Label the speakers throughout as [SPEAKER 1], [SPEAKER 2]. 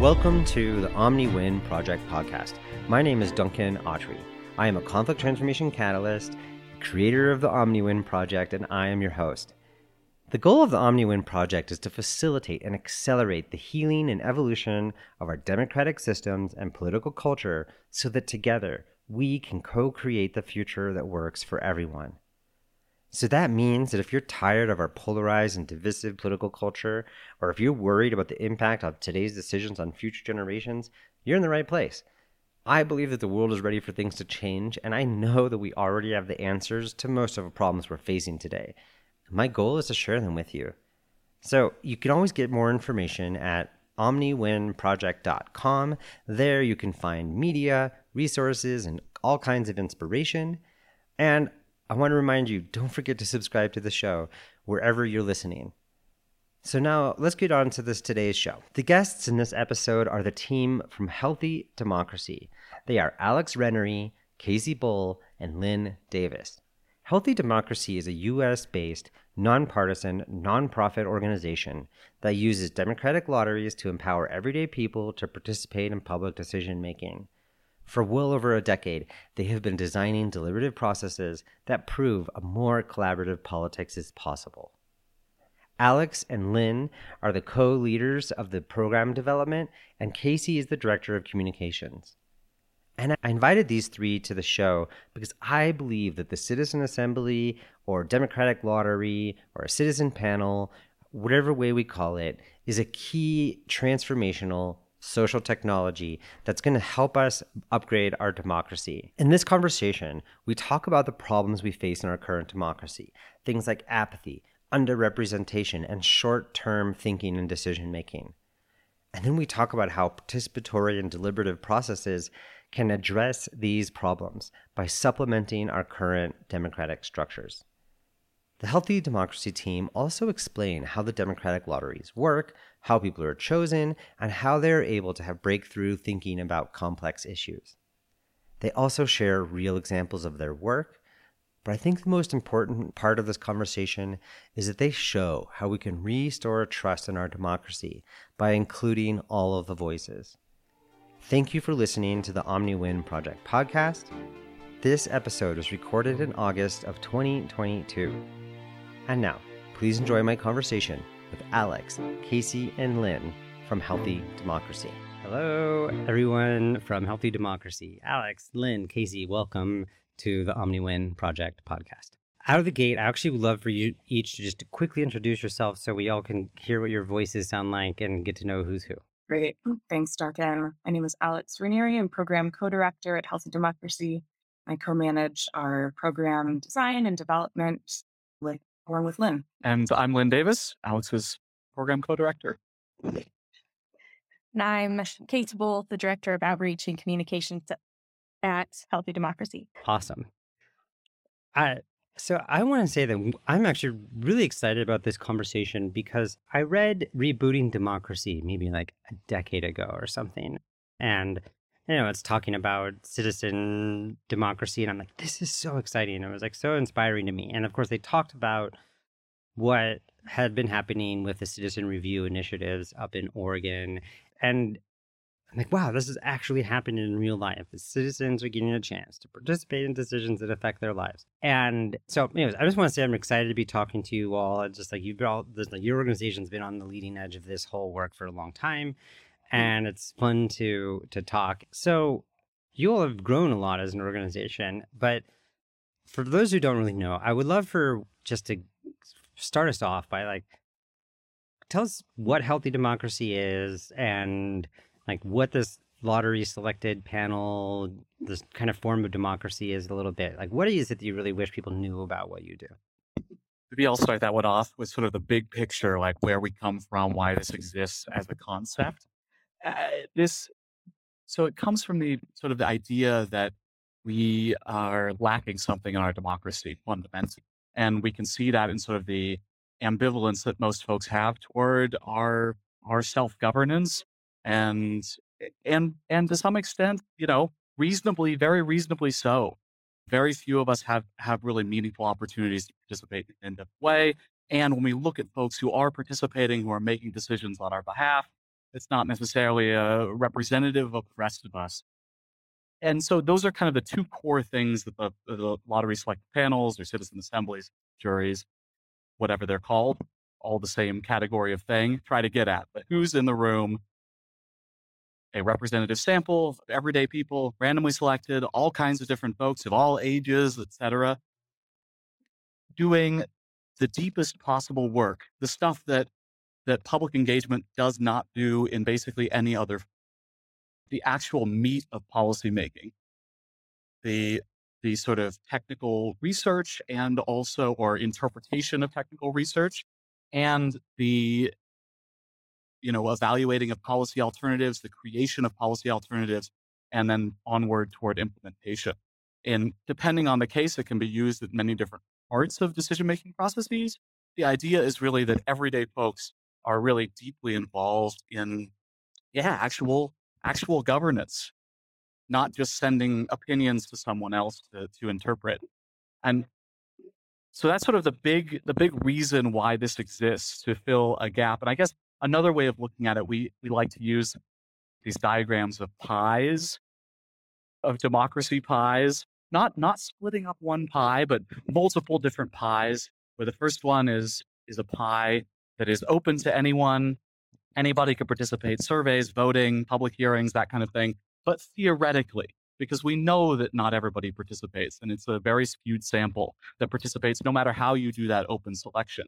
[SPEAKER 1] Welcome to the OmniWin Project podcast. My name is Duncan Autry. I am a conflict transformation catalyst, creator of the OmniWin Project, and I am your host. The goal of the OmniWin Project is to facilitate and accelerate the healing and evolution of our democratic systems and political culture so that together we can co create the future that works for everyone. So that means that if you're tired of our polarized and divisive political culture, or if you're worried about the impact of today's decisions on future generations, you're in the right place. I believe that the world is ready for things to change, and I know that we already have the answers to most of the problems we're facing today. My goal is to share them with you. So you can always get more information at omniwinproject.com. There you can find media, resources, and all kinds of inspiration. And I want to remind you don't forget to subscribe to the show wherever you're listening. So now let's get on to this today's show. The guests in this episode are the team from Healthy Democracy. They are Alex Renirie, Kacey Bull, and Linn Davis. Healthy Democracy is a US based, nonpartisan, nonprofit organization that uses democratic lotteries to empower everyday people to participate in public decision making. For well over a decade, they have been designing deliberative processes that prove a more collaborative politics is possible. Alex and Linn are the co leaders of the program development, and Kacey is the director of communications. And I invited these three to the show because I believe that the Citizen Assembly or Democratic Lottery or a citizen panel, whatever way we call it, is a key transformational social technology that's going to help us upgrade our democracy. In this conversation, we talk about the problems we face in our current democracy things like apathy, underrepresentation, and short term thinking and decision making. And then we talk about how participatory and deliberative processes can address these problems by supplementing our current democratic structures. The Healthy Democracy team also explain how the democratic lotteries work, how people are chosen, and how they are able to have breakthrough thinking about complex issues. They also share real examples of their work, but I think the most important part of this conversation is that they show how we can restore trust in our democracy by including all of the voices. Thank you for listening to the OmniWin Project podcast. This episode was recorded in August of 2022. And now, please enjoy my conversation with Alex, Kacey, and Linn from Healthy Democracy. Hello, everyone from Healthy Democracy. Alex, Linn, Kacey, welcome to the OmniWin Project podcast. Out of the gate, I actually would love for you each to just quickly introduce yourself so we all can hear what your voices sound like and get to know who's who.
[SPEAKER 2] Great. Thanks, Duncan. My name is Alex Renirie. I'm program co-director at Healthy Democracy. I co-manage our program design and development with along with Linn.
[SPEAKER 3] And I'm Linn Davis, Alex Alex's program co-director.
[SPEAKER 4] And I'm Kacey Bull, the director of outreach and communications at Healthy Democracy.
[SPEAKER 1] Awesome. I so I want to say that I'm actually really excited about this conversation because I read Rebooting Democracy maybe like a decade ago or something. And you know, it's talking about citizen democracy and I'm like this is so exciting. It was like so inspiring to me. And of course they talked about what had been happening with the citizen review initiatives up in Oregon and I'm like, wow, this is actually happening in real life. The citizens are getting a chance to participate in decisions that affect their lives. And so, anyways, I just want to say I'm excited to be talking to you all. Just like you've all, like your organization's been on the leading edge of this whole work for a long time. Mm-hmm. and it's fun to to talk. So, you all have grown a lot as an organization, but for those who don't really know, I would love for just to start us off by like tell us what healthy democracy is and like what this lottery selected panel, this kind of form of democracy is a little bit. Like, what is it that you really wish people knew about what you do?
[SPEAKER 3] Maybe I'll start that one off with sort of the big picture, like where we come from, why this exists as a concept. Uh, this, so it comes from the sort of the idea that we are lacking something in our democracy fundamentally. And we can see that in sort of the ambivalence that most folks have toward our our self governance and and and to some extent, you know, reasonably, very reasonably so. Very few of us have have really meaningful opportunities to participate in that way. And when we look at folks who are participating, who are making decisions on our behalf, It's not necessarily a representative of the rest of us. And so those are kind of the two core things that the, the lottery select panels or citizen assemblies, juries, whatever they're called, all the same category of thing, try to get at. But who's in the room? A representative sample of everyday people, randomly selected, all kinds of different folks of all ages, etc., doing the deepest possible work, the stuff that that public engagement does not do in basically any other the actual meat of policymaking, the the sort of technical research and also or interpretation of technical research and the you know evaluating of policy alternatives the creation of policy alternatives and then onward toward implementation. And depending on the case it can be used in many different parts of decision making processes. The idea is really that everyday folks are really deeply involved in yeah actual actual governance, not just sending opinions to someone else to, to interpret. And so that's sort of the big the big reason why this exists to fill a gap. And I guess another way of looking at it, we we like to use these diagrams of pies, of democracy pies, not not splitting up one pie, but multiple different pies. Where the first one is is a pie that is open to anyone, Anybody could participate, surveys, voting, public hearings, that kind of thing. But theoretically, because we know that not everybody participates, and it's a very skewed sample that participates no matter how you do that open selection.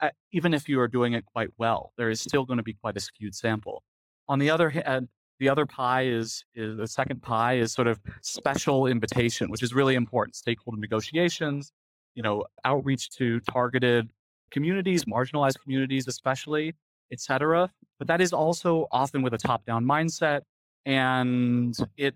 [SPEAKER 3] Uh, even if you are doing it quite well, there is still going to be quite a skewed sample. On the other hand, the other pie is, is the second pie is sort of special invitation, which is really important. Stakeholder negotiations, you know, outreach to targeted communities, marginalized communities, especially, etc. But that is also often with a top-down mindset, and it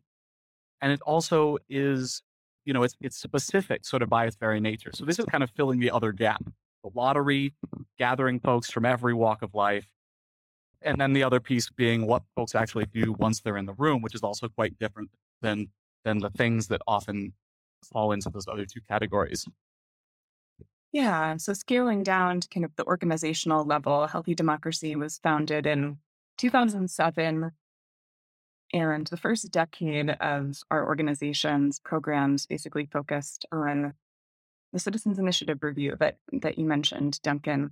[SPEAKER 3] and it also is, you know, it's it's specific sort of by its very nature. So this is kind of filling the other gap: the lottery, gathering folks from every walk of life, and then the other piece being what folks actually do once they're in the room, which is also quite different than than the things that often fall into those other two categories.
[SPEAKER 2] Yeah. So scaling down to kind of the organizational level, Healthy Democracy was founded in 2007. And the first decade of our organization's programs basically focused on the Citizens Initiative review that, that you mentioned, Duncan.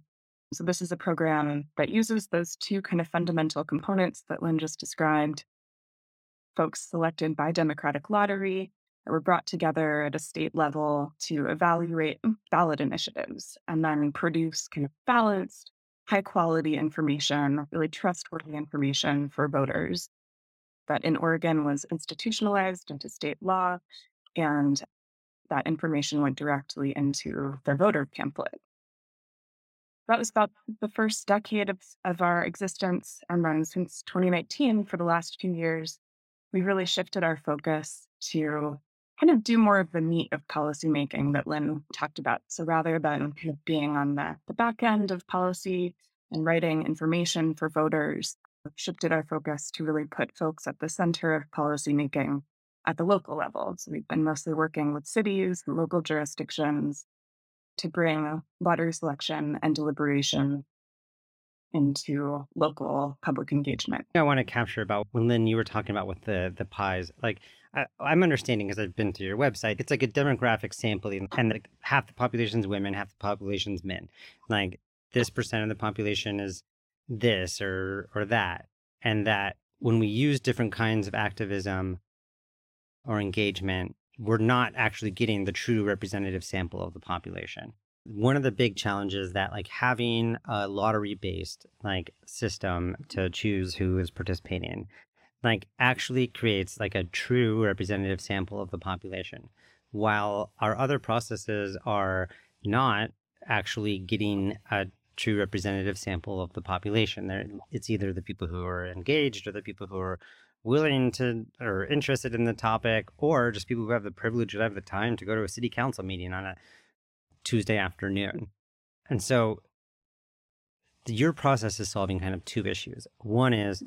[SPEAKER 2] So, this is a program that uses those two kind of fundamental components that Linn just described folks selected by Democratic Lottery that were brought together at a state level to evaluate ballot initiatives and then produce kind of balanced, high quality information, really trustworthy information for voters that in Oregon was institutionalized into state law. And that information went directly into their voter pamphlet. That was about the first decade of, of our existence. And then since 2019, for the last few years, we really shifted our focus to kind of do more of the meat of policymaking that Linn talked about. So rather than kind of being on the, the back end of policy and writing information for voters, we've shifted our focus to really put folks at the center of policymaking at the local level. So we've been mostly working with cities and local jurisdictions to bring lottery selection and deliberation into local public engagement.
[SPEAKER 5] I want to capture about when Lynn, you were talking about with the the pies. Like I, am understanding because I've been to your website. It's like a demographic sampling, and like half the population is women, half the population is men. Like this percent of the population is this or or that, and that when we use different kinds of activism or engagement, we're not actually getting the true representative sample of the population one of the big challenges that like having a lottery based like system to choose who is participating like actually creates like a true representative sample of the population while our other processes are not actually getting a true representative sample of the population there it's either the people who are engaged or the people who are willing to or interested in the topic or just people who have the privilege or have the time to go to a city council meeting on a Tuesday afternoon. And so your process is solving kind of two issues. One is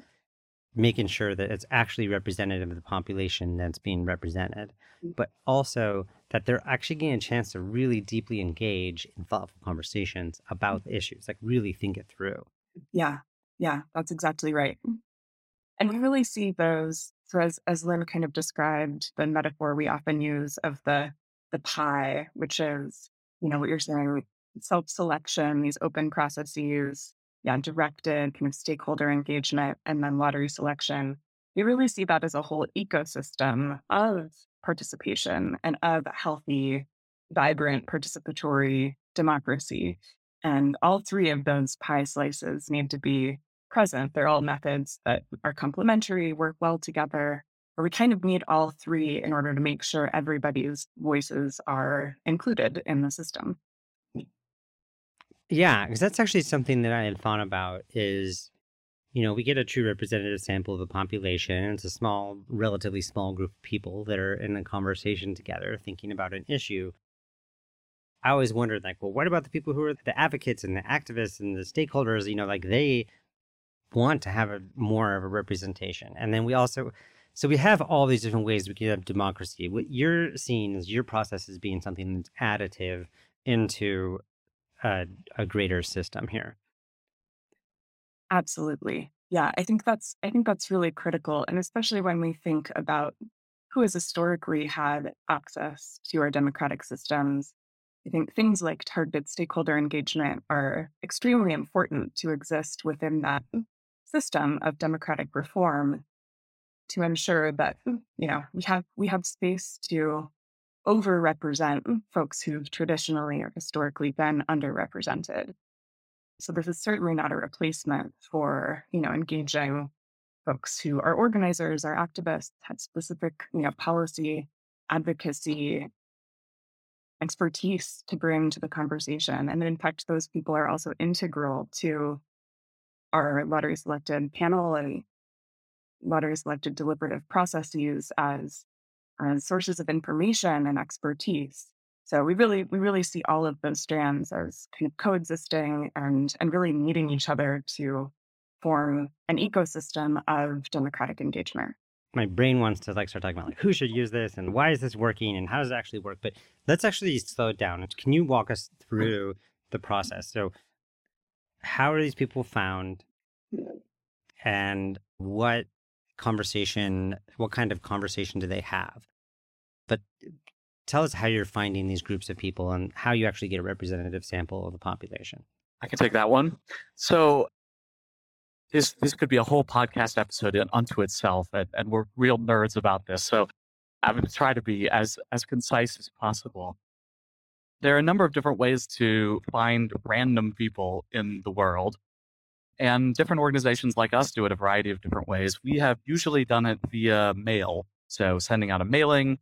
[SPEAKER 5] making sure that it's actually representative of the population that's being represented, mm. but also that they're actually getting a chance to really deeply engage in thoughtful conversations about the issues, like really think it through.
[SPEAKER 2] Yeah, yeah, that's exactly right. And we really see those. So as, as Linn kind of described, the metaphor we often use of the the pie, which is, you know, what you're saying, self-selection, these open processes, yeah, directed kind of stakeholder engagement, and then lottery selection. We really see that as a whole ecosystem of participation and of healthy, vibrant, participatory democracy. And all three of those pie slices need to be present. They're all methods that are complementary, work well together, or we kind of need all three in order to make sure everybody's voices are included in the system.
[SPEAKER 5] Yeah, because that's actually something that I had thought about is, you know, we get a true representative sample of the population. It's a small, relatively small group of people that are in a conversation together thinking about an issue. I always wondered, like, well, what about the people who are the advocates and the activists and the stakeholders? You know, like they want to have a more of a representation. And then we also, so we have all these different ways we can have democracy. What you're seeing is your process as being something that's additive into a, a greater system here.
[SPEAKER 2] Absolutely. Yeah, I think that's I think that's really critical. And especially when we think about who has historically had access to our democratic systems, I think things like targeted stakeholder engagement are extremely important to exist within that system of democratic reform to ensure that you know we have we have space to overrepresent folks who've traditionally or historically been underrepresented. So this is certainly not a replacement for, you know, engaging folks who are organizers, are activists, have specific, you know, policy, advocacy, expertise to bring to the conversation. And in fact, those people are also integral to our lottery selected panel and lottery selected deliberative processes as uh, sources of information and expertise. So we really we really see all of those strands as kind of coexisting and and really needing each other to form an ecosystem of democratic engagement.
[SPEAKER 5] My brain wants to like start talking about like who should use this and why is this working and how does it actually work? But let's actually slow it down. Can you walk us through the process? So how are these people found and what conversation, what kind of conversation do they have? But tell us how you're finding these groups of people and how you actually get a representative sample of the population.
[SPEAKER 3] I can take that one. So this this could be a whole podcast episode unto itself, and, and we're real nerds about this. So I'm going to try to be as as concise as possible. There are a number of different ways to find random people in the world. And different organizations like us do it a variety of different ways. We have usually done it via mail. So sending out a mailing,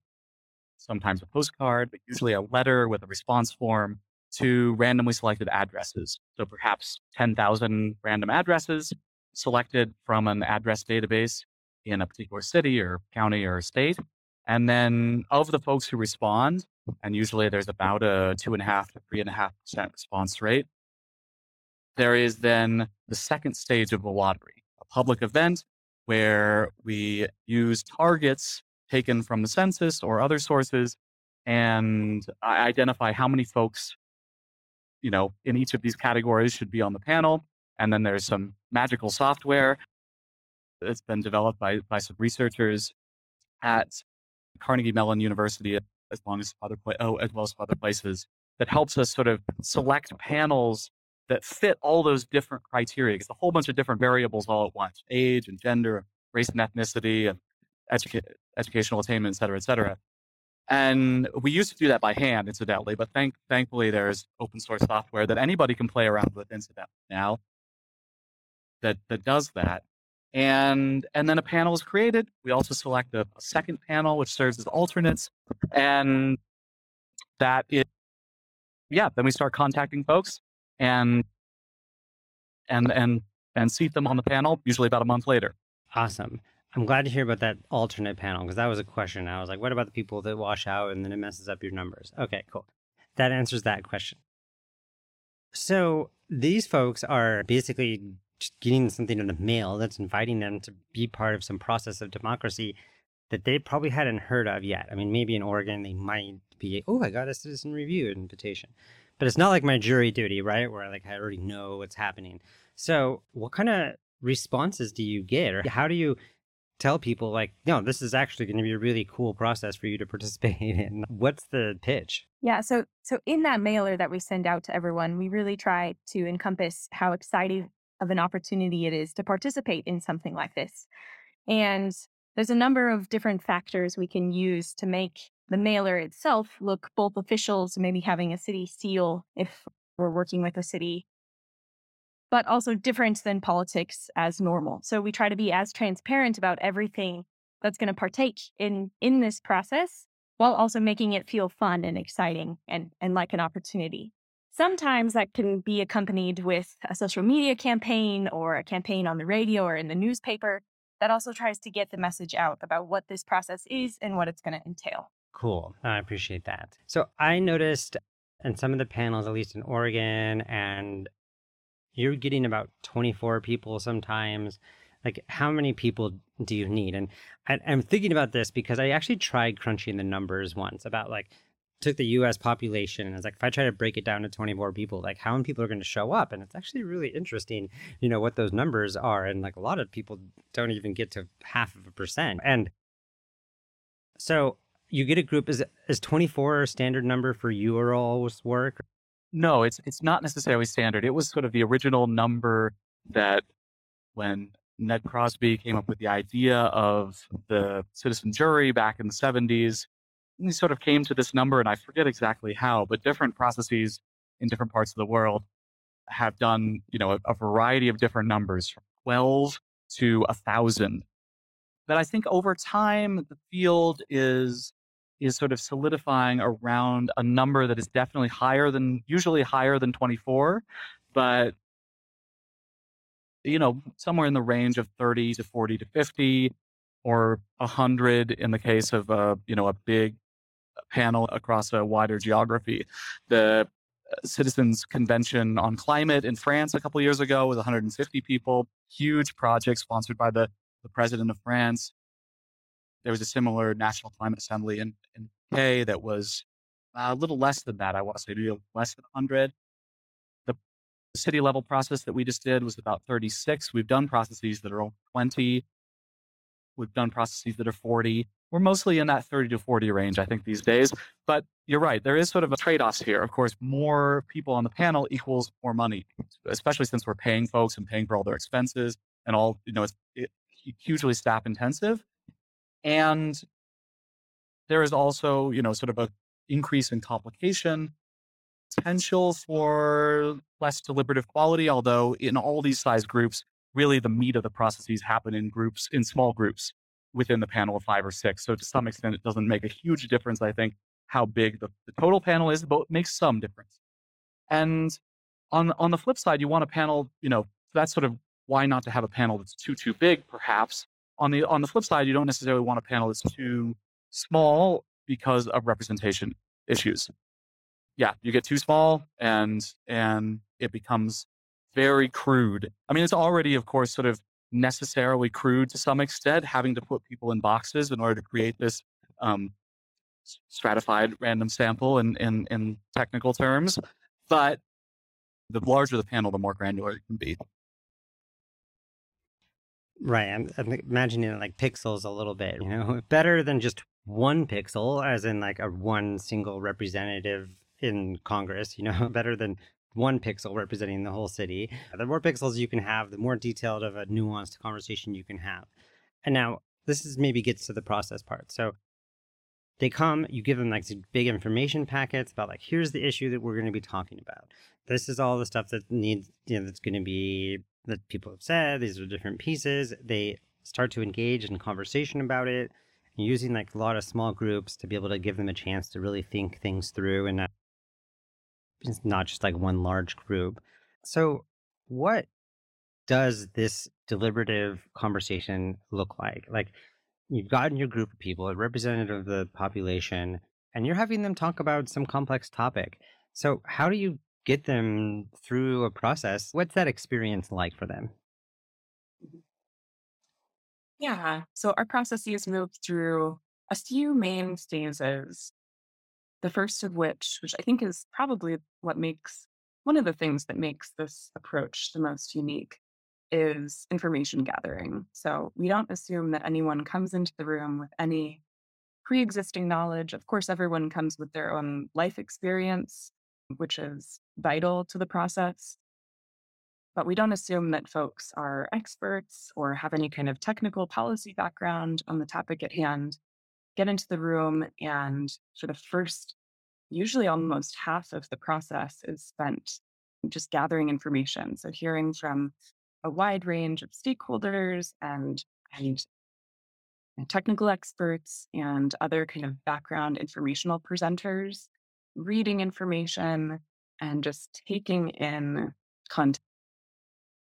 [SPEAKER 3] sometimes a postcard, but usually a letter with a response form to randomly selected addresses. So perhaps 10,000 random addresses selected from an address database in a particular city or county or state. And then of the folks who respond, and usually there's about a two and a half to three and a half percent response rate, there is then the second stage of the lottery, a public event where we use targets taken from the census or other sources and identify how many folks, you know, in each of these categories should be on the panel. And then there's some magical software that's been developed by, by some researchers at Carnegie Mellon University, as long as other oh, as well as other places, that helps us sort of select panels that fit all those different criteria. It's a whole bunch of different variables all at once: age and gender, race and ethnicity, and educa- educational attainment, et cetera, et cetera. And we used to do that by hand, incidentally, but thank, thankfully there's open source software that anybody can play around with, incidentally, now that, that does that. And, and then a panel is created. We also select a, a second panel, which serves as alternates. And that is, yeah, then we start contacting folks and, and, and, and seat them on the panel, usually about a month later.
[SPEAKER 5] Awesome. I'm glad to hear about that alternate panel because that was a question. I was like, what about the people that wash out and then it messes up your numbers? Okay, cool. That answers that question. So these folks are basically getting something in the mail that's inviting them to be part of some process of democracy that they probably hadn't heard of yet. I mean, maybe in Oregon they might be, oh, I got a citizen review invitation, but it's not like my jury duty, right? Where like I already know what's happening. So, what kind of responses do you get or how do you tell people like no this is actually going to be a really cool process for you to participate in what's the pitch
[SPEAKER 4] yeah so so in that mailer that we send out to everyone we really try to encompass how exciting of an opportunity it is to participate in something like this and there's a number of different factors we can use to make the mailer itself look both official so maybe having a city seal if we're working with a city but also different than politics as normal. So we try to be as transparent about everything that's going to partake in in this process while also making it feel fun and exciting and, and like an opportunity. Sometimes that can be accompanied with a social media campaign or a campaign on the radio or in the newspaper that also tries to get the message out about what this process is and what it's going to entail.
[SPEAKER 5] Cool. I appreciate that. So I noticed in some of the panels, at least in Oregon and you're getting about 24 people sometimes like how many people do you need and I, i'm thinking about this because i actually tried crunching the numbers once about like took the us population and it's like if i try to break it down to 24 people like how many people are going to show up and it's actually really interesting you know what those numbers are and like a lot of people don't even get to half of a percent and so you get a group is is 24 a standard number for your all's work
[SPEAKER 3] no, it's it's not necessarily standard. It was sort of the original number that when Ned Crosby came up with the idea of the citizen jury back in the 70s, he sort of came to this number, and I forget exactly how, but different processes in different parts of the world have done, you know, a, a variety of different numbers, from 12 to a thousand. But I think over time, the field is is sort of solidifying around a number that is definitely higher than usually higher than 24 but you know somewhere in the range of 30 to 40 to 50 or 100 in the case of a you know a big panel across a wider geography. The uh, citizens convention on climate in france a couple years ago with 150 people huge project sponsored by the, the president of france there was a similar National Climate Assembly in, in UK that was uh, a little less than that. I want to say maybe less than 100. The city level process that we just did was about 36. We've done processes that are 20. We've done processes that are 40. We're mostly in that 30 to 40 range, I think, these days. But you're right. There is sort of a trade off here. Of course, more people on the panel equals more money, especially since we're paying folks and paying for all their expenses and all, you know, it's it, hugely staff intensive. And there is also, you know, sort of a increase in complication, potential for less deliberative quality, although in all these size groups, really the meat of the processes happen in groups, in small groups within the panel of five or six. So to some extent, it doesn't make a huge difference, I think, how big the, the total panel is, but it makes some difference. And on on the flip side, you want a panel, you know, that's sort of why not to have a panel that's too too big, perhaps, on the on the flip side, you don't necessarily want a panel that's too small because of representation issues. Yeah, you get too small and and it becomes very crude. I mean, it's already, of course, sort of necessarily crude to some extent, having to put people in boxes in order to create this um, stratified random sample in, in, in technical terms. But the larger the panel, the more granular it can be.
[SPEAKER 5] Right. I'm, I'm imagining it like pixels a little bit, you know, better than just one pixel, as in like a one single representative in Congress, you know, better than one pixel representing the whole city. The more pixels you can have, the more detailed of a nuanced conversation you can have. And now this is maybe gets to the process part. So they come, you give them like big information packets about like, here's the issue that we're going to be talking about. This is all the stuff that needs, you know, that's going to be that people have said. These are different pieces. They start to engage in conversation about it, using like a lot of small groups to be able to give them a chance to really think things through and not, it's not just like one large group. So, what does this deliberative conversation look like? Like, you've gotten your group of people, a representative of the population, and you're having them talk about some complex topic. So, how do you get them through a process. What's that experience like for them? Mm-hmm.
[SPEAKER 2] Yeah. So our processes move through a few main stages. The first of which, which I think is probably what makes one of the things that makes this approach the most unique, is information gathering. So we don't assume that anyone comes into the room with any pre existing knowledge. Of course, everyone comes with their own life experience, which is vital to the process. But we don't assume that folks are experts or have any kind of technical policy background on the topic at hand. Get into the room, and for the first, usually almost half of the process is spent just gathering information. So, hearing from a wide range of stakeholders and, and technical experts and other kind of background informational presenters, reading information and just taking in content.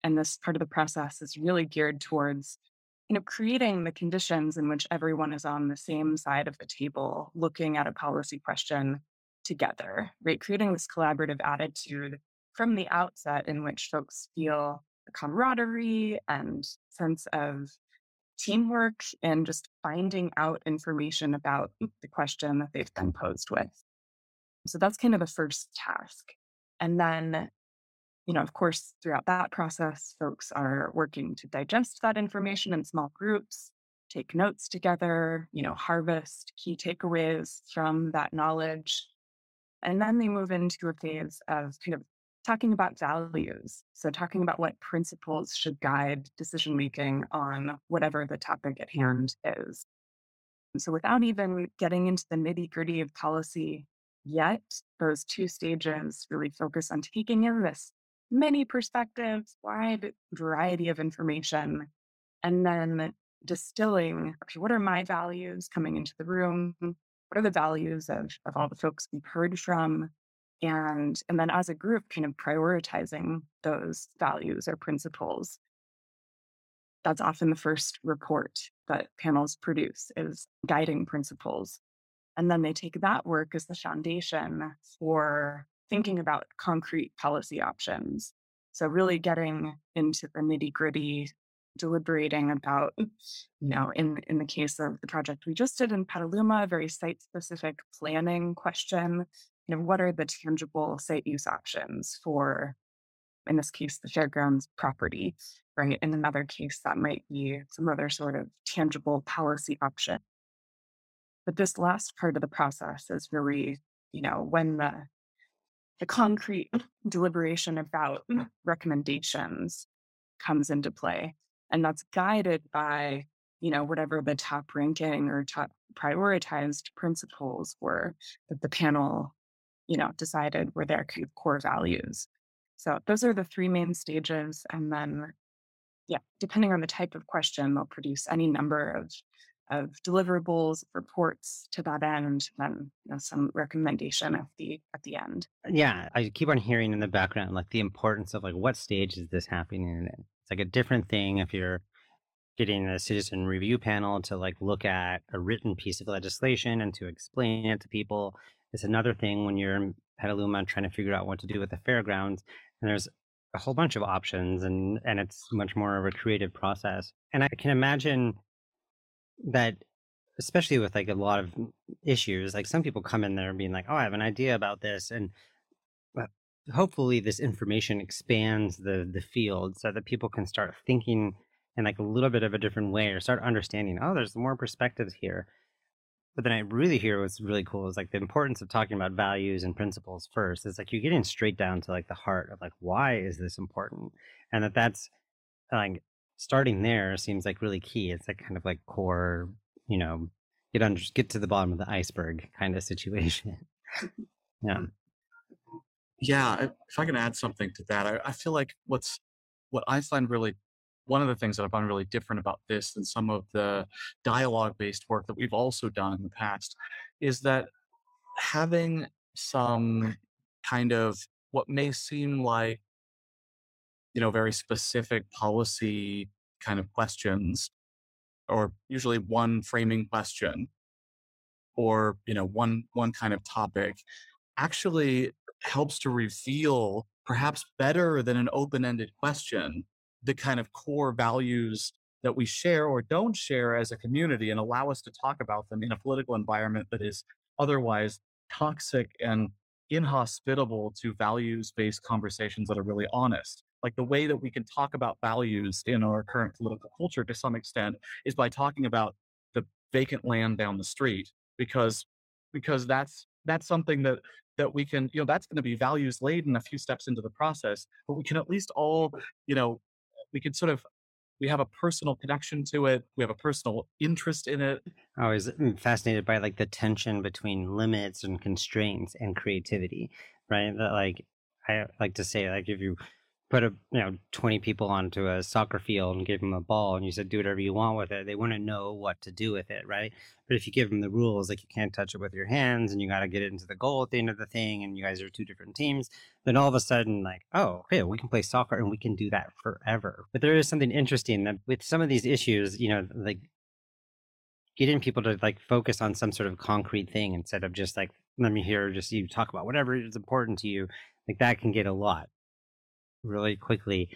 [SPEAKER 2] And this part of the process is really geared towards you know creating the conditions in which everyone is on the same side of the table looking at a policy question together right creating this collaborative attitude from the outset in which folks feel camaraderie and sense of teamwork and just finding out information about the question that they've been posed with. So that's kind of the first task. And then, you know, of course, throughout that process, folks are working to digest that information in small groups, take notes together, you know, harvest key takeaways from that knowledge. And then they move into a phase of kind of talking about values. So, talking about what principles should guide decision making on whatever the topic at hand is. So, without even getting into the nitty gritty of policy yet, those two stages really focus on taking in this many perspectives, wide variety of information, and then distilling okay, what are my values coming into the room? What are the values of, of all the folks we've heard from? and and then as a group kind of prioritizing those values or principles that's often the first report that panels produce is guiding principles and then they take that work as the foundation for thinking about concrete policy options so really getting into the nitty gritty deliberating about you know in in the case of the project we just did in petaluma a very site specific planning question you know, what are the tangible site use options for, in this case, the fairgrounds property, right? In another case, that might be some other sort of tangible policy option. But this last part of the process is really, you know, when the the concrete deliberation about recommendations comes into play. And that's guided by, you know, whatever the top ranking or top prioritized principles were that the panel you know, decided were their core values. So those are the three main stages. And then, yeah, depending on the type of question, they'll produce any number of of deliverables, reports to that end, then you know, some recommendation at the at the end.
[SPEAKER 5] Yeah, I keep on hearing in the background like the importance of like what stage is this happening in? It's like a different thing if you're getting a citizen review panel to like look at a written piece of legislation and to explain it to people it's another thing when you're in Petaluma trying to figure out what to do with the fairgrounds. And there's a whole bunch of options and and it's much more of a creative process. And I can imagine that especially with like a lot of issues, like some people come in there being like, "Oh, I have an idea about this," and hopefully this information expands the the field so that people can start thinking in like a little bit of a different way or start understanding. Oh, there's more perspectives here. But then I really hear what's really cool is like the importance of talking about values and principles first. It's like you're getting straight down to like the heart of like why is this important, and that that's like starting there seems like really key. It's like kind of like core, you know, get under get to the bottom of the iceberg kind of situation. yeah.
[SPEAKER 3] Yeah, if I can add something to that, I, I feel like what's what I find really one of the things that I find really different about this than some of the dialogue based work that we've also done in the past is that having some kind of what may seem like you know very specific policy kind of questions or usually one framing question or you know one one kind of topic actually helps to reveal perhaps better than an open-ended question the kind of core values that we share or don't share as a community and allow us to talk about them in a political environment that is otherwise toxic and inhospitable to values based conversations that are really honest. Like the way that we can talk about values in our current political culture to some extent is by talking about the vacant land down the street because because that's that's something that that we can you know that's going to be values laden a few steps into the process but we can at least all you know we can sort of we have a personal connection to it we have a personal interest in it
[SPEAKER 5] I was mm, fascinated by like the tension between limits and constraints and creativity, right? That like I like to say like if you put a you know 20 people onto a soccer field and give them a ball and you said do whatever you want with it. They wouldn't know what to do with it right? But if you give them the rules like you can't touch it with your hands and you got to get it into the goal at the end of the thing and you guys are two different teams then all of a sudden like oh okay we can play soccer and we can do that forever. But there is something interesting that with some of these issues you know like getting people to like focus on some sort of concrete thing instead of just like let me hear just you talk about whatever is important to you like that can get a lot really quickly.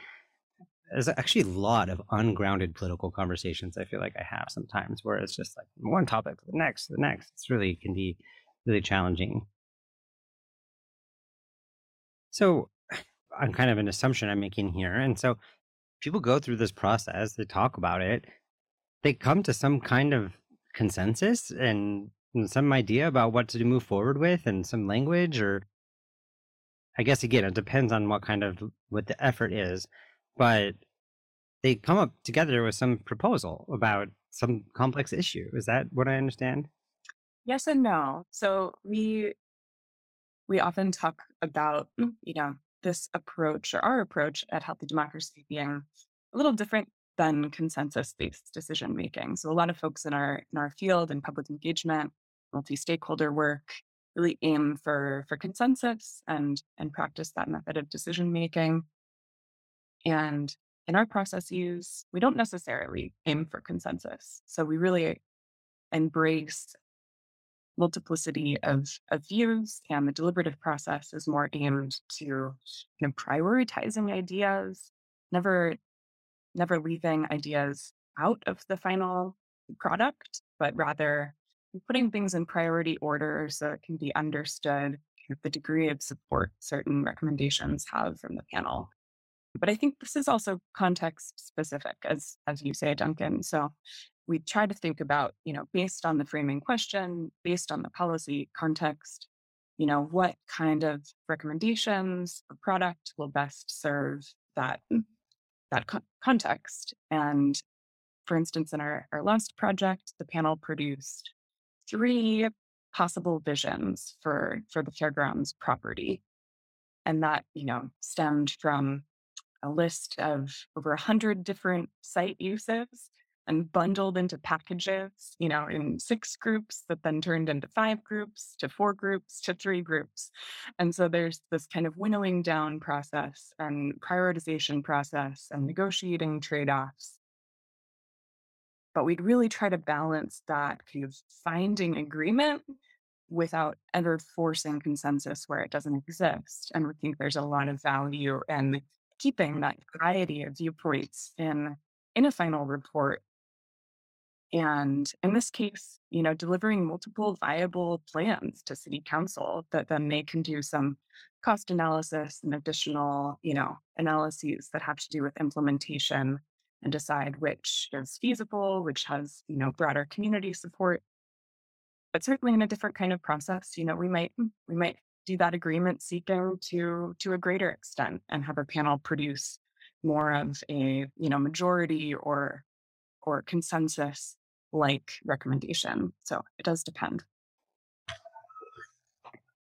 [SPEAKER 5] There's actually a lot of ungrounded political conversations I feel like I have sometimes where it's just like one topic to the next, the next. It's really can be really challenging. So I'm kind of an assumption I'm making here. And so people go through this process, they talk about it, they come to some kind of consensus and some idea about what to move forward with and some language or I guess again, it depends on what kind of what the effort is, but they come up together with some proposal about some complex issue. Is that what I understand?
[SPEAKER 2] Yes and no. So we we often talk about, you know, this approach or our approach at Healthy Democracy being a little different than consensus-based decision making. So a lot of folks in our in our field and public engagement, multi-stakeholder work really aim for for consensus and and practice that method of decision making. And in our processes we don't necessarily aim for consensus. So we really embrace multiplicity of, of views and the deliberative process is more aimed to you know, prioritizing ideas never never leaving ideas out of the final product but rather putting things in priority order so it can be understood the degree of support certain recommendations have from the panel. But I think this is also context specific, as as you say, Duncan. So we try to think about, you know, based on the framing question, based on the policy context, you know, what kind of recommendations or product will best serve that that co- context. And for instance, in our, our last project, the panel produced three possible visions for for the fairgrounds property and that you know stemmed from a list of over a hundred different site uses and bundled into packages you know in six groups that then turned into five groups to four groups to three groups. And so there's this kind of winnowing down process and prioritization process and negotiating trade-offs but we'd really try to balance that kind of finding agreement without ever forcing consensus where it doesn't exist. And we think there's a lot of value in keeping that variety of viewpoints in in a final report. And in this case, you know, delivering multiple viable plans to city council that then they can do some cost analysis and additional, you know, analyses that have to do with implementation and decide which is feasible, which has, you know, broader community support. But certainly in a different kind of process, you know, we might mm, we might do that agreement seeking to to a greater extent and have a panel produce more of a, you know, majority or or consensus like recommendation. So it does depend.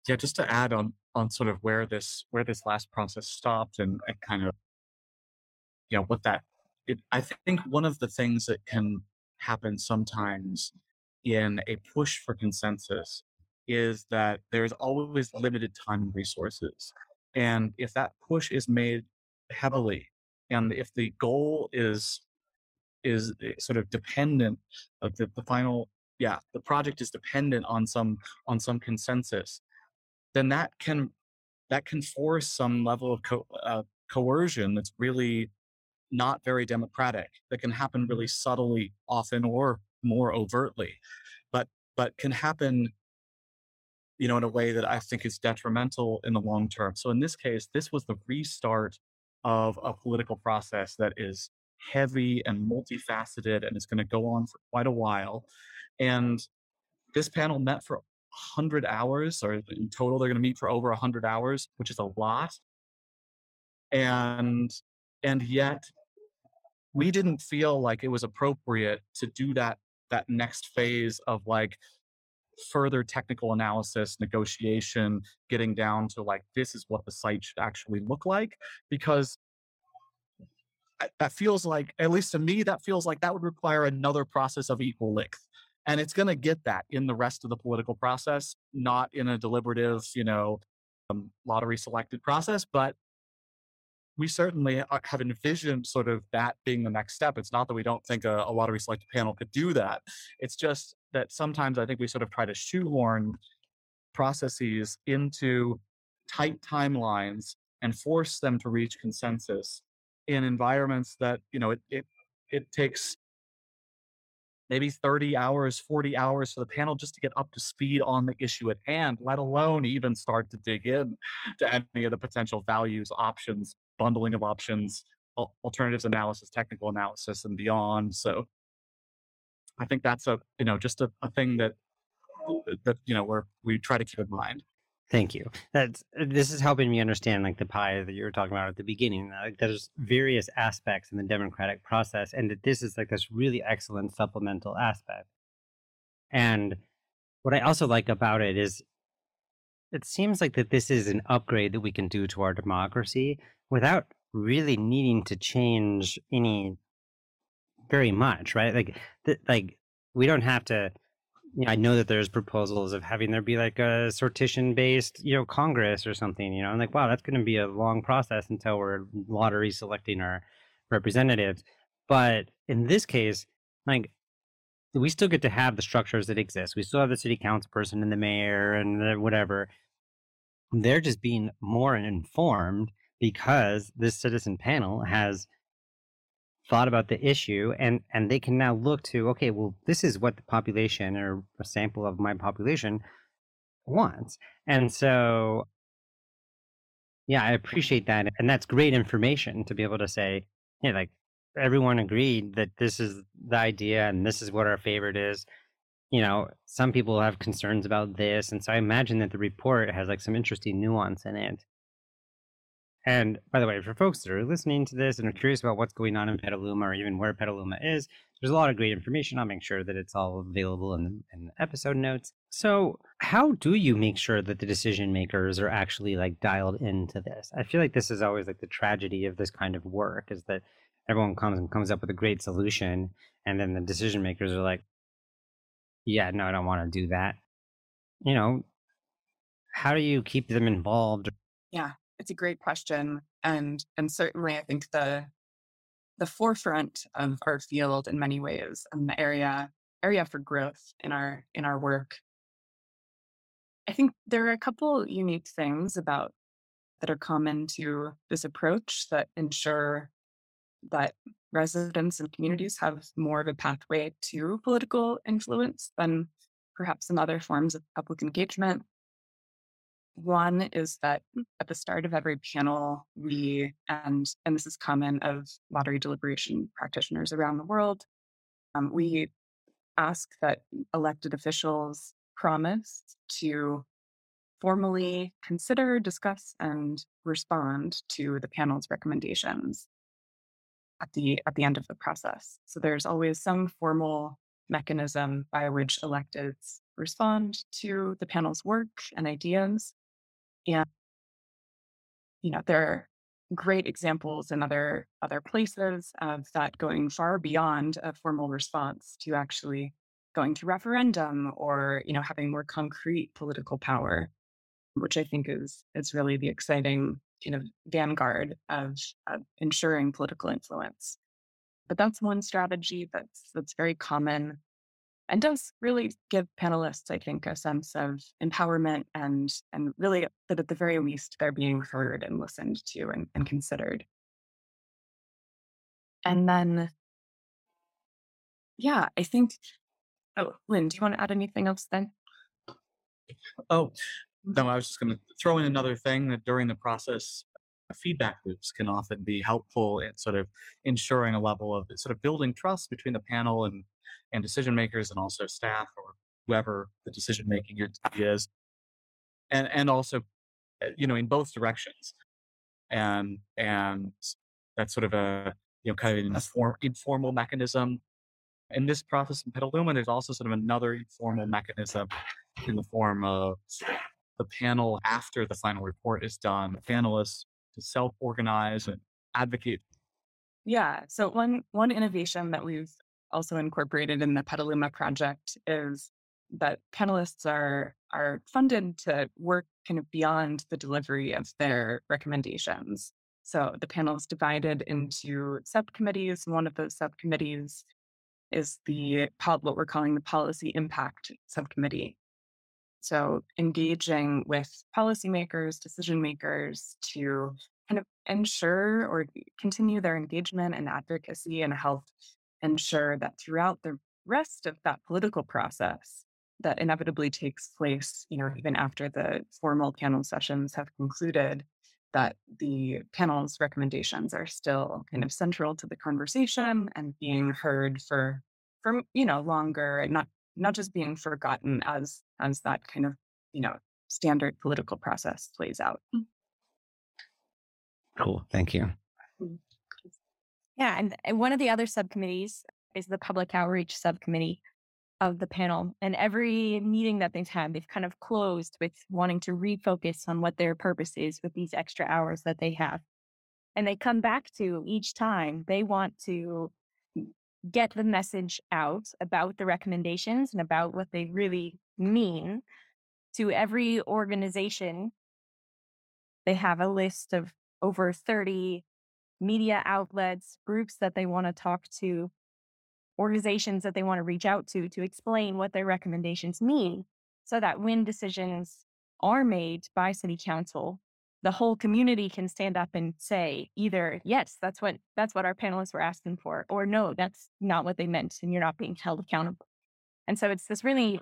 [SPEAKER 3] Yeah, just to add on on sort of where this where this last process stopped and, and kind of you know what that it, I think one of the things that can happen sometimes in a push for consensus is that there's always limited time and resources. And if that push is made heavily, and if the goal is is eh, sort of dependent of the, the final yeah the project is dependent on some on some consensus then that can that can force some level of co- uh, coercion that's really not very democratic that can happen really mm-hmm. subtly often or more overtly but but can happen you know in a way that i think is detrimental in the long term so in this case this was the restart of a political process that is heavy and multifaceted and it's going to go on for quite a while. And this panel met for 100 hours, or in total, they're going to meet for over 100 hours, which is a lot. And and yet we didn't feel like it was appropriate to do that that next phase of like further technical analysis negotiation getting down to like this is what the site should actually look like because that feels like at least to me that feels like that would require another process of equal length and it's going to get that in the rest of the political process not in a deliberative you know um, lottery selected process but we certainly uh, have envisioned sort of that being the next step. It's not that we don't think a, a lottery selected panel could do that. It's just that sometimes I think we sort of try to shoehorn processes into tight timelines and force them to reach consensus in environments that you know it it, it takes maybe 30 hours 40 hours for the panel just to get up to speed on the issue at hand let alone even start to dig in to any of the potential values options bundling of options, alternatives analysis, technical analysis, and beyond. So I think that's a you know just a, a thing that that you know where we try to keep in mind.
[SPEAKER 5] Thank you. That's uh, this is helping me understand like the pie that you were talking about at the beginning. Like there's various aspects in the democratic process, and that this is like this really excellent supplemental aspect. And what I also like about it is it seems like that this is an upgrade that we can do to our democracy without really needing to change any very much, right? Like, th- like we don't have to. You know, I know that there's proposals of having there be like a sortition based, you know, Congress or something. You know, I'm like, wow, that's going to be a long process until we're lottery selecting our representatives. But in this case, like we still get to have the structures that exist. We still have the city council person and the mayor and the whatever. They're just being more informed because this citizen panel has thought about the issue and and they can now look to okay well this is what the population or a sample of my population wants. And so yeah i appreciate that and that's great information to be able to say yeah like everyone agreed that this is the idea and this is what our favorite is. You know some people have concerns about this and so i imagine that the report has like some interesting nuance in it and by the way, for folks that are listening to this and are curious about what's going on in Petaluma or even where Petaluma is, there's a lot of great information. I'll make sure that it's all available in the, in episode notes. So, how do you make sure that the decision makers are actually like dialed into this? I feel like this is always like the tragedy of this kind of work is that everyone comes and comes up with a great solution, and then the decision makers are like, "Yeah, no, I don't want to do that." You know, how do you keep them involved?
[SPEAKER 2] Yeah, it's a great question, and and certainly I think the the forefront of our field in many ways and the area area for growth in our in our work. I think there are a couple unique things about that are common to this approach that ensure that residents and communities have more of a pathway to political influence than perhaps in other forms of public engagement. One is that at the start of every panel, we, and, and this is common of lottery deliberation practitioners around the world, um, we ask that elected officials promise to formally consider, discuss, and respond to the panel's recommendations at the at the end of the process. So there's always some formal mechanism by which electeds respond to the panel's work and ideas and you know, there are great examples in other other places of that going far beyond a formal response to actually going to referendum or you know having more concrete political power which i think is is really the exciting kind of vanguard of, of ensuring political influence. But that's one strategy that's that's very common and does really give panelists, I think, a sense of empowerment and and really that at the very least they're being heard and listened to and, and considered. And then, yeah, I think. Oh, Linn, do you want to add anything else then?
[SPEAKER 3] Oh, no, I was just going to throw in another thing that during the process, feedback loops can often be helpful in sort of ensuring a level of sort of building trust between the panel and and decision makers and also staff or whoever the decision making entity is. And and also uh, you know in both directions. And and that's sort of a you know kind of an inform, informal mechanism. In this process in Petaluma, there's also sort of another informal mechanism in the form of the panel after the final report is done, the panelists to self-organize and advocate.
[SPEAKER 2] Yeah. So one one innovation that we've also incorporated in the Petaluma project is that panelists are are funded to work kind of beyond the delivery of their recommendations. So the panel is divided into subcommittees. And one of those subcommittees is the what we're calling the policy impact subcommittee. So engaging with policymakers, decision makers to kind of ensure or continue their engagement and advocacy and help ensure that throughout the rest of that political process that inevitably takes place, you know, even after the formal panel sessions have concluded, that the panel's recommendations are still kind of central to the conversation and being heard for for you know longer and not not just being forgotten as as that kind of you know standard political process plays out. Mm.
[SPEAKER 5] Cool. Thank you. Mm.
[SPEAKER 4] Yeah, and one of the other subcommittees is the public outreach subcommittee of the panel. And every meeting that they've had, they've kind of closed with wanting to refocus on what their purpose is with these extra hours that they have. And they come back to each time they want to get the message out about the recommendations and about what they really mean to every organization. They have a list of over 30 media outlets, groups that they want to talk to, organizations that they want to reach out to to explain what their recommendations mean so that when decisions are made by city council the whole community can stand up and say either yes that's what that's what our panelists were asking for or no that's not what they meant and you're not being held accountable and so it's this really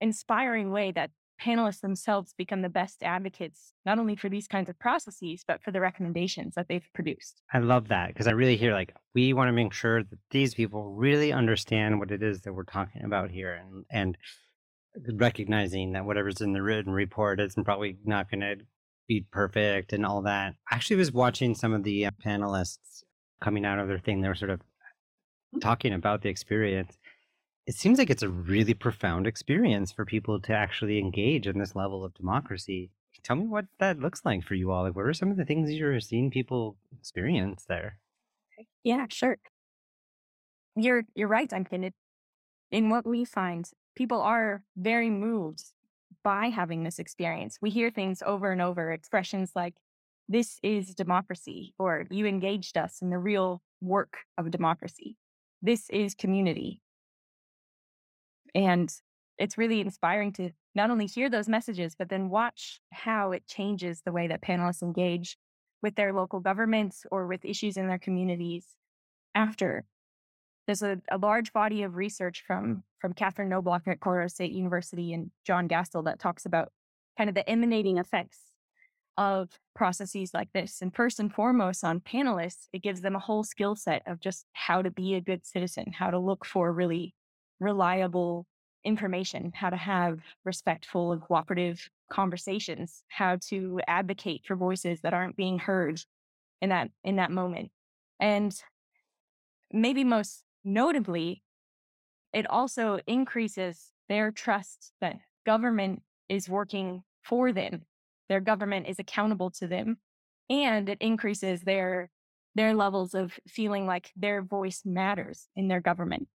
[SPEAKER 4] inspiring way that panelists themselves become the best advocates, not only for these kinds of processes, but for the recommendations that they've produced.
[SPEAKER 5] I love that because I really hear like we want to make sure that these people really understand what it is that we're talking about here and, and recognizing that whatever's in the written report isn't probably not going to be perfect and all that. I actually was watching some of the uh, panelists coming out of their thing. They were sort of talking about the experience it seems like it's a really profound experience for people to actually engage in this level of democracy. Tell me what that looks like for you all. Like, what are some of the things you're seeing people experience there?
[SPEAKER 4] Yeah, sure. You're you're right, Duncan. in what we find, people are very moved by having this experience. We hear things over and over, expressions like "This is democracy," or "You engaged us in the real work of democracy." This is community. And it's really inspiring to not only hear those messages, but then watch how it changes the way that panelists engage with their local governments or with issues in their communities after. There's a, a large body of research from from Katherine Knobloch at Colorado State University and John Gastil that talks about kind of the emanating effects of processes like this. And first and foremost, on panelists, it gives them a whole skill set of just how to be a good citizen, how to look for really reliable information, how to have respectful and cooperative conversations, how to advocate for voices that aren't being heard in that in that moment. And maybe most notably, it also increases their trust that government is working for them. Their government is accountable to them. And it increases their their levels of feeling like their voice matters in their government.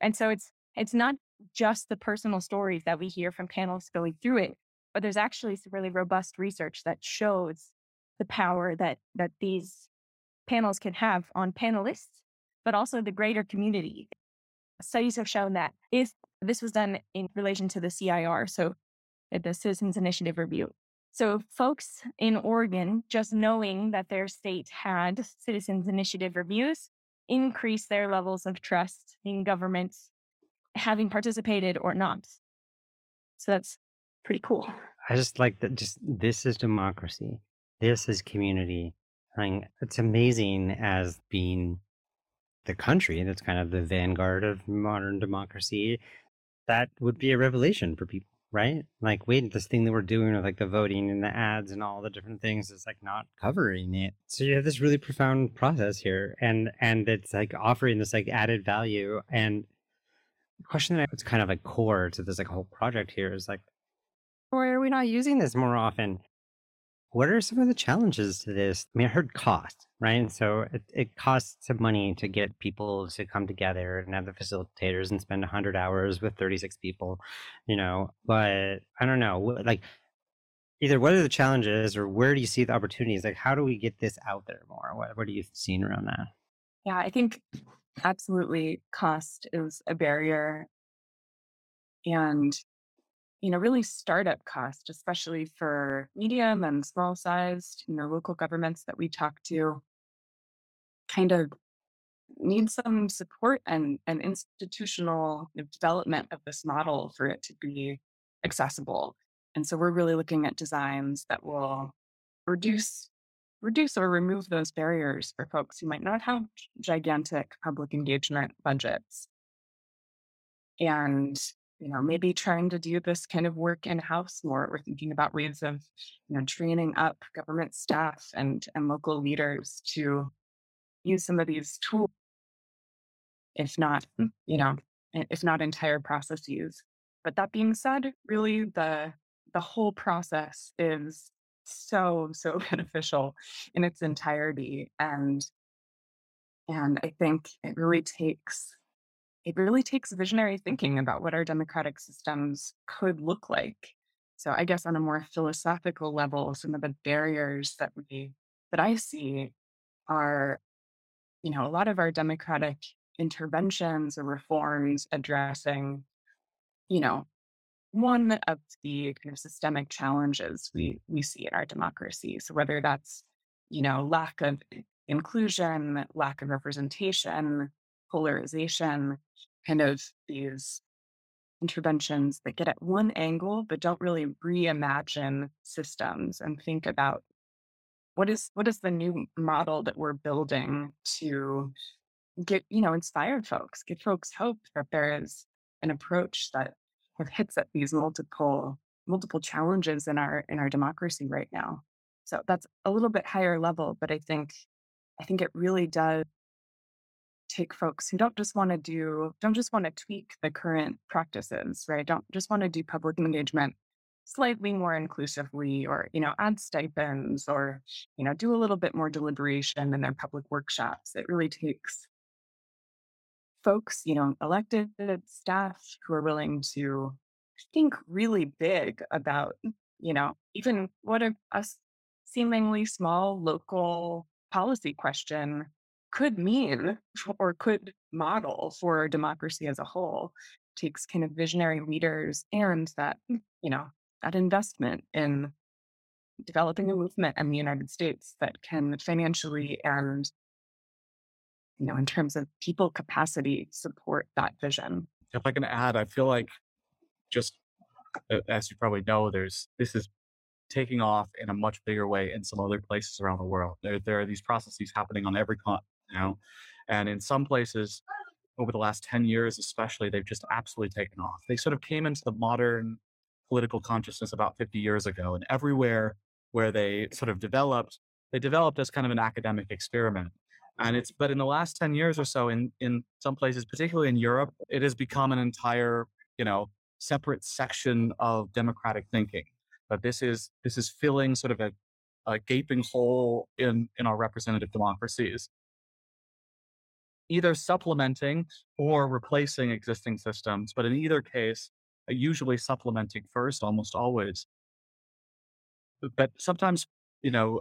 [SPEAKER 4] And so it's it's not just the personal stories that we hear from panelists going through it, but there's actually some really robust research that shows the power that that these panels can have on panelists, but also the greater community. Studies have shown that if this was done in relation to the CIR, so the Citizens Initiative Review. So, folks in Oregon, just knowing that their state had Citizens Initiative reviews, increase their levels of trust in governments having participated or not. So that's pretty cool.
[SPEAKER 5] I just like that just this is democracy. this is community. I mean, it's amazing as being the country that's kind of the vanguard of modern democracy. That would be a revelation for people, right? Like, wait, this thing that we're doing with like the voting and the ads and all the different things is like not covering it. So you have this really profound process here, and and it's like offering this like added value. And the question that it's kind of like core to this like whole project here is like, why are we not using this more often? What are some of the challenges to this? I mean, I heard cost, right? And So it, it costs some money to get people to come together and have the facilitators and spend 100 hours with 36 people, you know. But I don't know, like, either what are the challenges or where do you see the opportunities? Like, how do we get this out there more? What, what are you seeing around that?
[SPEAKER 2] Yeah, I think absolutely cost is a barrier. And you know, really startup cost, especially for medium and small sized, you know, local governments that we talk to, kind of need some support and, and institutional development of this model for it to be accessible. And so we're really looking at designs that will reduce reduce or remove those barriers for folks who might not have gigantic public engagement budgets. And you know, maybe trying to do this kind of work in house more. We're thinking about ways of, you know, training up government staff and and local leaders to use some of these tools, if not, mm, you know, if not entire processes. But that being said, really the the whole process is so so beneficial in its entirety and and i think it really takes it really takes visionary thinking about what our democratic systems could look like. So I guess on a more philosophical level, some of the barriers that we that I see are, you know, a lot of our democratic interventions or reforms addressing, you know, one of the kind of systemic challenges we we see in our democracy. So whether that's, you know, lack of inclusion, lack of representation, polarization, kind of these interventions that get at one angle but don't really reimagine systems and think about what is what is the new model that we're building to get you know inspire folks give folks hope that there is an approach that hits at these multiple multiple challenges in our in our democracy right now. So that's a little bit higher level but i think i think it really does take folks who don't just want to do, don't just want to tweak the current practices, right? Don't just want to do public engagement slightly more inclusively or, you know, add stipends or, you know, do a little bit more deliberation in their public workshops. It really takes folks, you know, elected staff who are willing to think really big about, you know, even what a, a seemingly small local policy question could mean or could model for democracy as a whole takes kind of visionary leaders and that mm, you know that investment in developing a movement in the united states that can financially and you know in terms of people capacity support that vision.
[SPEAKER 3] If i can add i feel like just as you probably know there's this is taking off in a much bigger way in some other places around the world. There, there are these processes happening on every con- now. And in some places, over the last 10 years, especially, they've just absolutely taken off. They sort of came into the modern political consciousness about 50 years ago. And everywhere where they sort of developed, they developed as kind of an academic experiment. And it's, but in the last 10 years or so, in, in some places, particularly in Europe, it has become an entire, you know, separate section of democratic thinking. But this is, this is filling sort of a, a gaping hole in, in our representative democracies either supplementing or replacing existing systems, but in either case, uh, usually supplementing first, almost always. But sometimes, you know,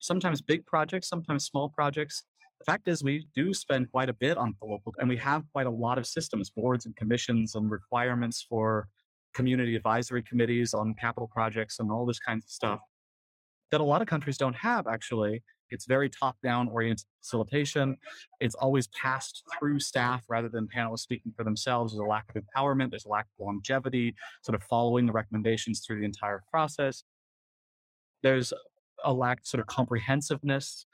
[SPEAKER 3] sometimes big projects, sometimes small projects. The fact is, we do spend quite a bit on the local, and we have quite a lot of systems, boards and commissions, and requirements for community advisory committees on capital projects and all this kinds of stuff that a lot of countries don't have actually it's very top down oriented facilitation. It's always passed through staff rather than panelists speaking for themselves. There's a lack of empowerment, there's a lack of longevity, sort of following the recommendations through the entire process. There's a lack sort of comprehensiveness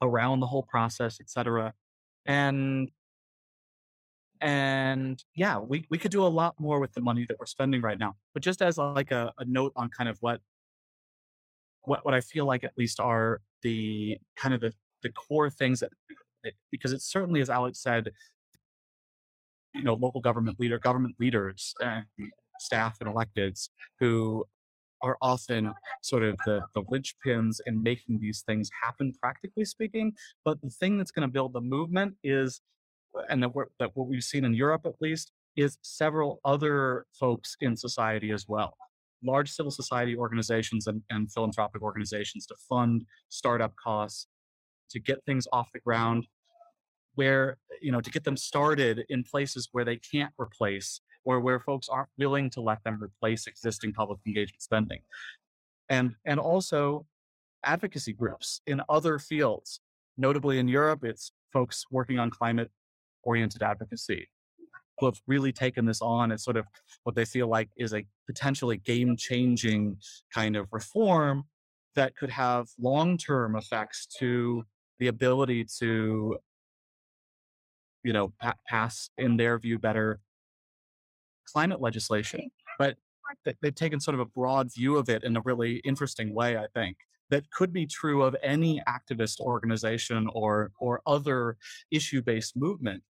[SPEAKER 3] around the whole process, et cetera. And and yeah, we, we could do a lot more with the money that we're spending right now. But just as like a, a note on kind of what what what I feel like at least are the kind of the, the core things that because it certainly, as Alex said, you know, local government leader, government leaders, and staff and electeds who are often sort of the, the linchpins in making these things happen, practically speaking. But the thing that's going to build the movement is, and that, that what we've seen in Europe at least, is several other folks in society as well. Large civil society organizations and, and philanthropic organizations to fund startup costs, to get things off the ground, where, you know, to get them started in places where they can't replace or where folks aren't willing to let them replace existing public engagement spending. And, and also advocacy groups in other fields. Notably in Europe, it's folks working on climate oriented advocacy who have really taken this on as sort of what they feel like is a potentially game changing kind of reform that could have long term effects to the ability to you know pa- pass in their view better climate legislation, but they've taken sort of a broad view of it in a really interesting way, I think. That could be true of any activist organization or or other issue-based movement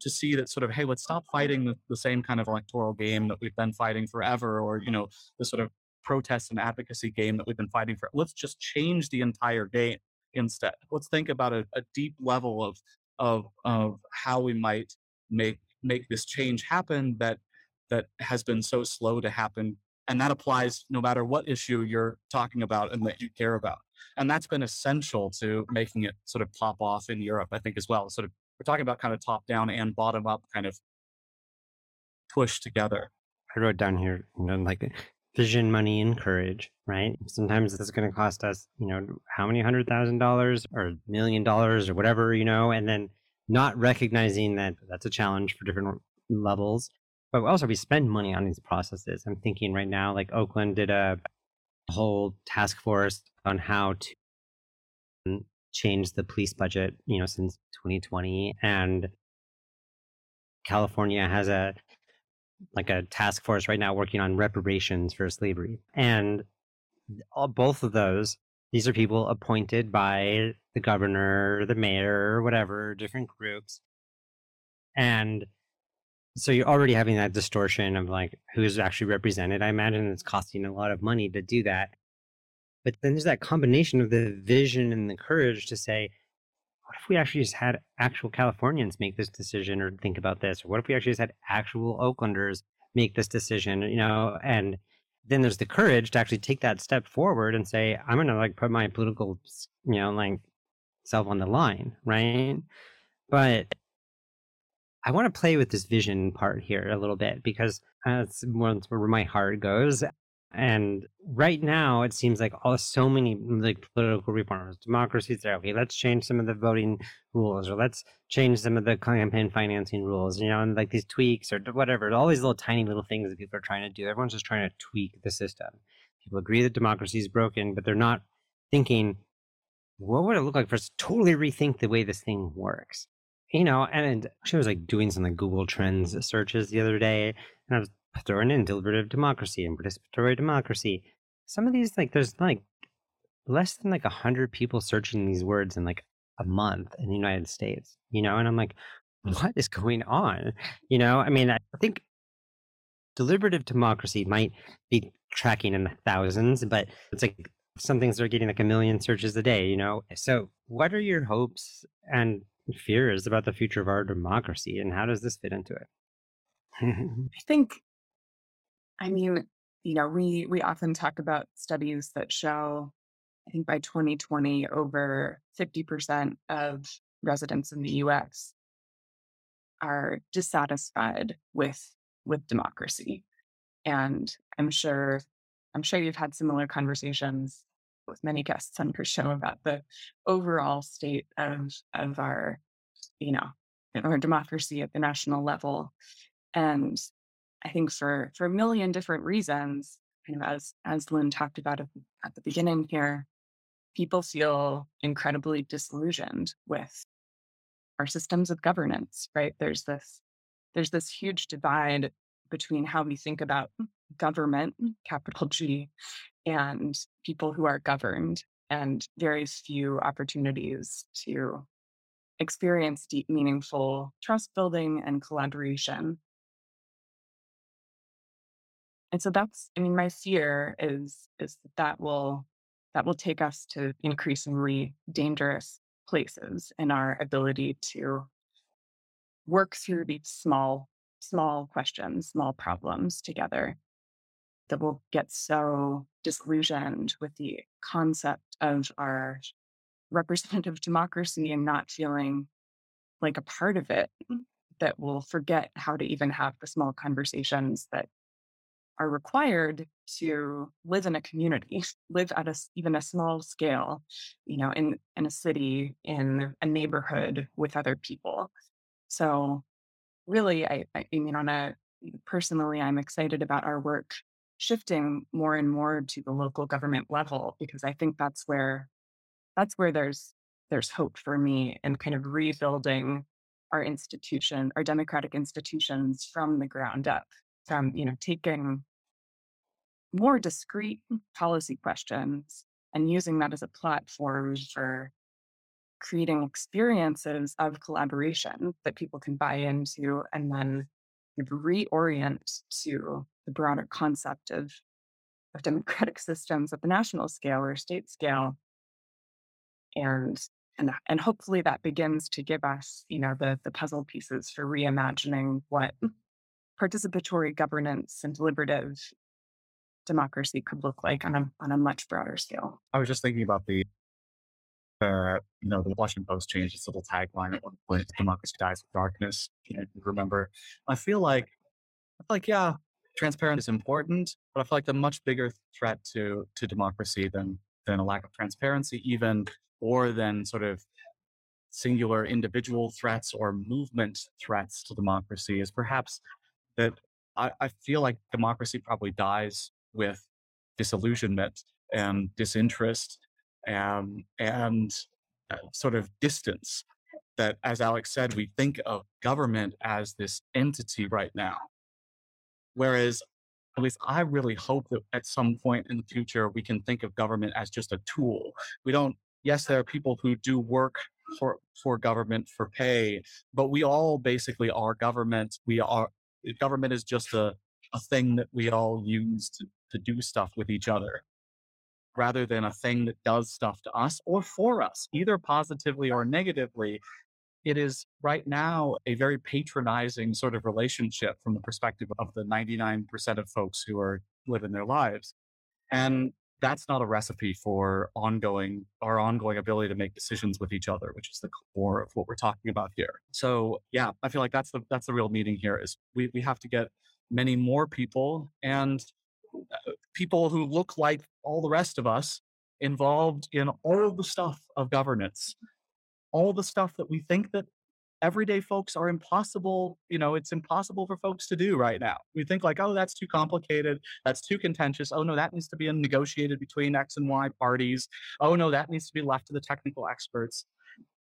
[SPEAKER 3] to see that sort of, hey, let's stop fighting the, the same kind of electoral game that we've been fighting forever, or you know, the sort of protest and advocacy game that we've been fighting for. Let's just change the entire game instead. Let's think about a, a deep level of of of how we might make make this change happen that that has been so slow to happen. And that applies no matter what issue you're talking about and that you care about. And that's been essential to making it sort of pop off in Europe, I think, as well. Sort of, we're talking about kind of top down and bottom up kind of push together.
[SPEAKER 5] I wrote down here, you know, like eh, vision, money, and courage, right? Sometimes this is going to cost us, you know, how many hundred thousand dollars or million dollars or whatever, you know, and then not recognizing that that's a challenge for different levels but also we spend money on these processes. I'm thinking right now, like Oakland did a whole task force on how to change the police budget, you know, since 2020, and California has a like a task force right now working on reparations for slavery, and all, both of those. These are people appointed by the governor, the mayor, or whatever, different groups. And so you're already having that distortion of like who's actually represented. I imagine it's costing a lot of money to do that. But then there's that combination of the vision and the courage to say, what if we actually just had actual Californians make this decision or think about this? Or what if we actually just had actual Oaklanders make this decision, you know? And then there's the courage to actually take that step forward and say, I'm to like put my political, you know, like self on the line, right? But I want to play with this vision part here a little bit because uh, that's where my heart goes. And right now, it seems like all so many mm, like political reforms, are okay. Let's change some of the voting rules, or let's change some of the campaign financing rules. You know, and like these tweaks or whatever. All these little tiny little things that people are trying to do. Everyone's just trying to tweak the system. People agree that democracy is broken, but they're not thinking, what would it look like for us to totally rethink the way this thing works? you know, and she was like doing some like Google Trends searches the other day, and I was throwing in deliberative democracy and participatory democracy. Some of these, like, there's like less than like a hundred people searching these words in like a month in the United States, you know, and I'm like, what is going on? You know, I mean, I think deliberative democracy might be tracking in the thousands, but it's like some things are getting like a million searches a day, you know. So, what are your hopes and fears about the future of our democracy, and how does this fit into it?
[SPEAKER 2] I think, I mean, you know, we we often talk about studies that show, I think by 2020, over 50% of residents in the U.S. are dissatisfied with with democracy, and I'm sure, I'm sure you've had similar conversations with many guests on your show about the overall state of of our, you know, our democracy at the national level. And I think for for a million different reasons, kind of as as Linn talked about at the beginning here, people feel incredibly disillusioned with our systems of governance, right? There's this there's this huge divide between how we think about government, capital G, and people who are governed, and very few opportunities to experience deep, meaningful trust building and collaboration. And so that's, I mean, my fear is is that that will that will take us to increasingly dangerous places in our ability to work through these small small questions, small problems together that will get so disillusioned with the concept of our representative democracy and not feeling like a part of it that will forget how to even have the small conversations that are required to live in a community, live at a, even a small scale, you know, in, in a city, in a neighborhood with other people. So really, I, I mean, on a personally, I'm excited about our work shifting more and more to the local government level because I think that's where that's where there's there's hope for me in kind of rebuilding our institution, our democratic institutions from the ground up, from you know taking more discrete policy questions and using that as a platform for creating experiences of collaboration that people can buy into and then reorient to the broader concept of, of democratic systems at the national scale or state scale. And and and hopefully that begins to give us, you know, the the puzzle pieces for reimagining what participatory governance and deliberative democracy could look like on a on a much broader scale.
[SPEAKER 3] I was just thinking about the uh, you know, the Washington Post changed its little tagline at one point, democracy dies with darkness. Remember? I feel like, I feel like, yeah, transparency is important, but I feel like the much bigger threat to, to democracy than, than a lack of transparency, even, or than sort of singular individual threats or movement threats to democracy is perhaps that I, I feel like democracy probably dies with disillusionment and disinterest and, and uh, sort of distance that, as Alex said, we think of government as this entity right now. Whereas, at least I really hope that at some point in the future, we can think of government as just a tool. We don't, yes, there are people who do work for, for government for pay, but we all basically are government. We are, government is just a, a thing that we all use to, to do stuff with each other rather than a thing that does stuff to us or for us, either positively or negatively. It is right now a very patronizing sort of relationship from the perspective of the 99% of folks who are living their lives. And that's not a recipe for ongoing our ongoing ability to make decisions with each other, which is the core of what we're talking about here. So yeah, I feel like that's the that's the real meaning here is we, we have to get many more people and uh, people who look like all the rest of us involved in all the stuff of governance, all the stuff that we think that everyday folks are impossible, you know, it's impossible for folks to do right now. We think like, oh, that's too complicated, that's too contentious. Oh no, that needs to be negotiated between X and Y parties. Oh no, that needs to be left to the technical experts.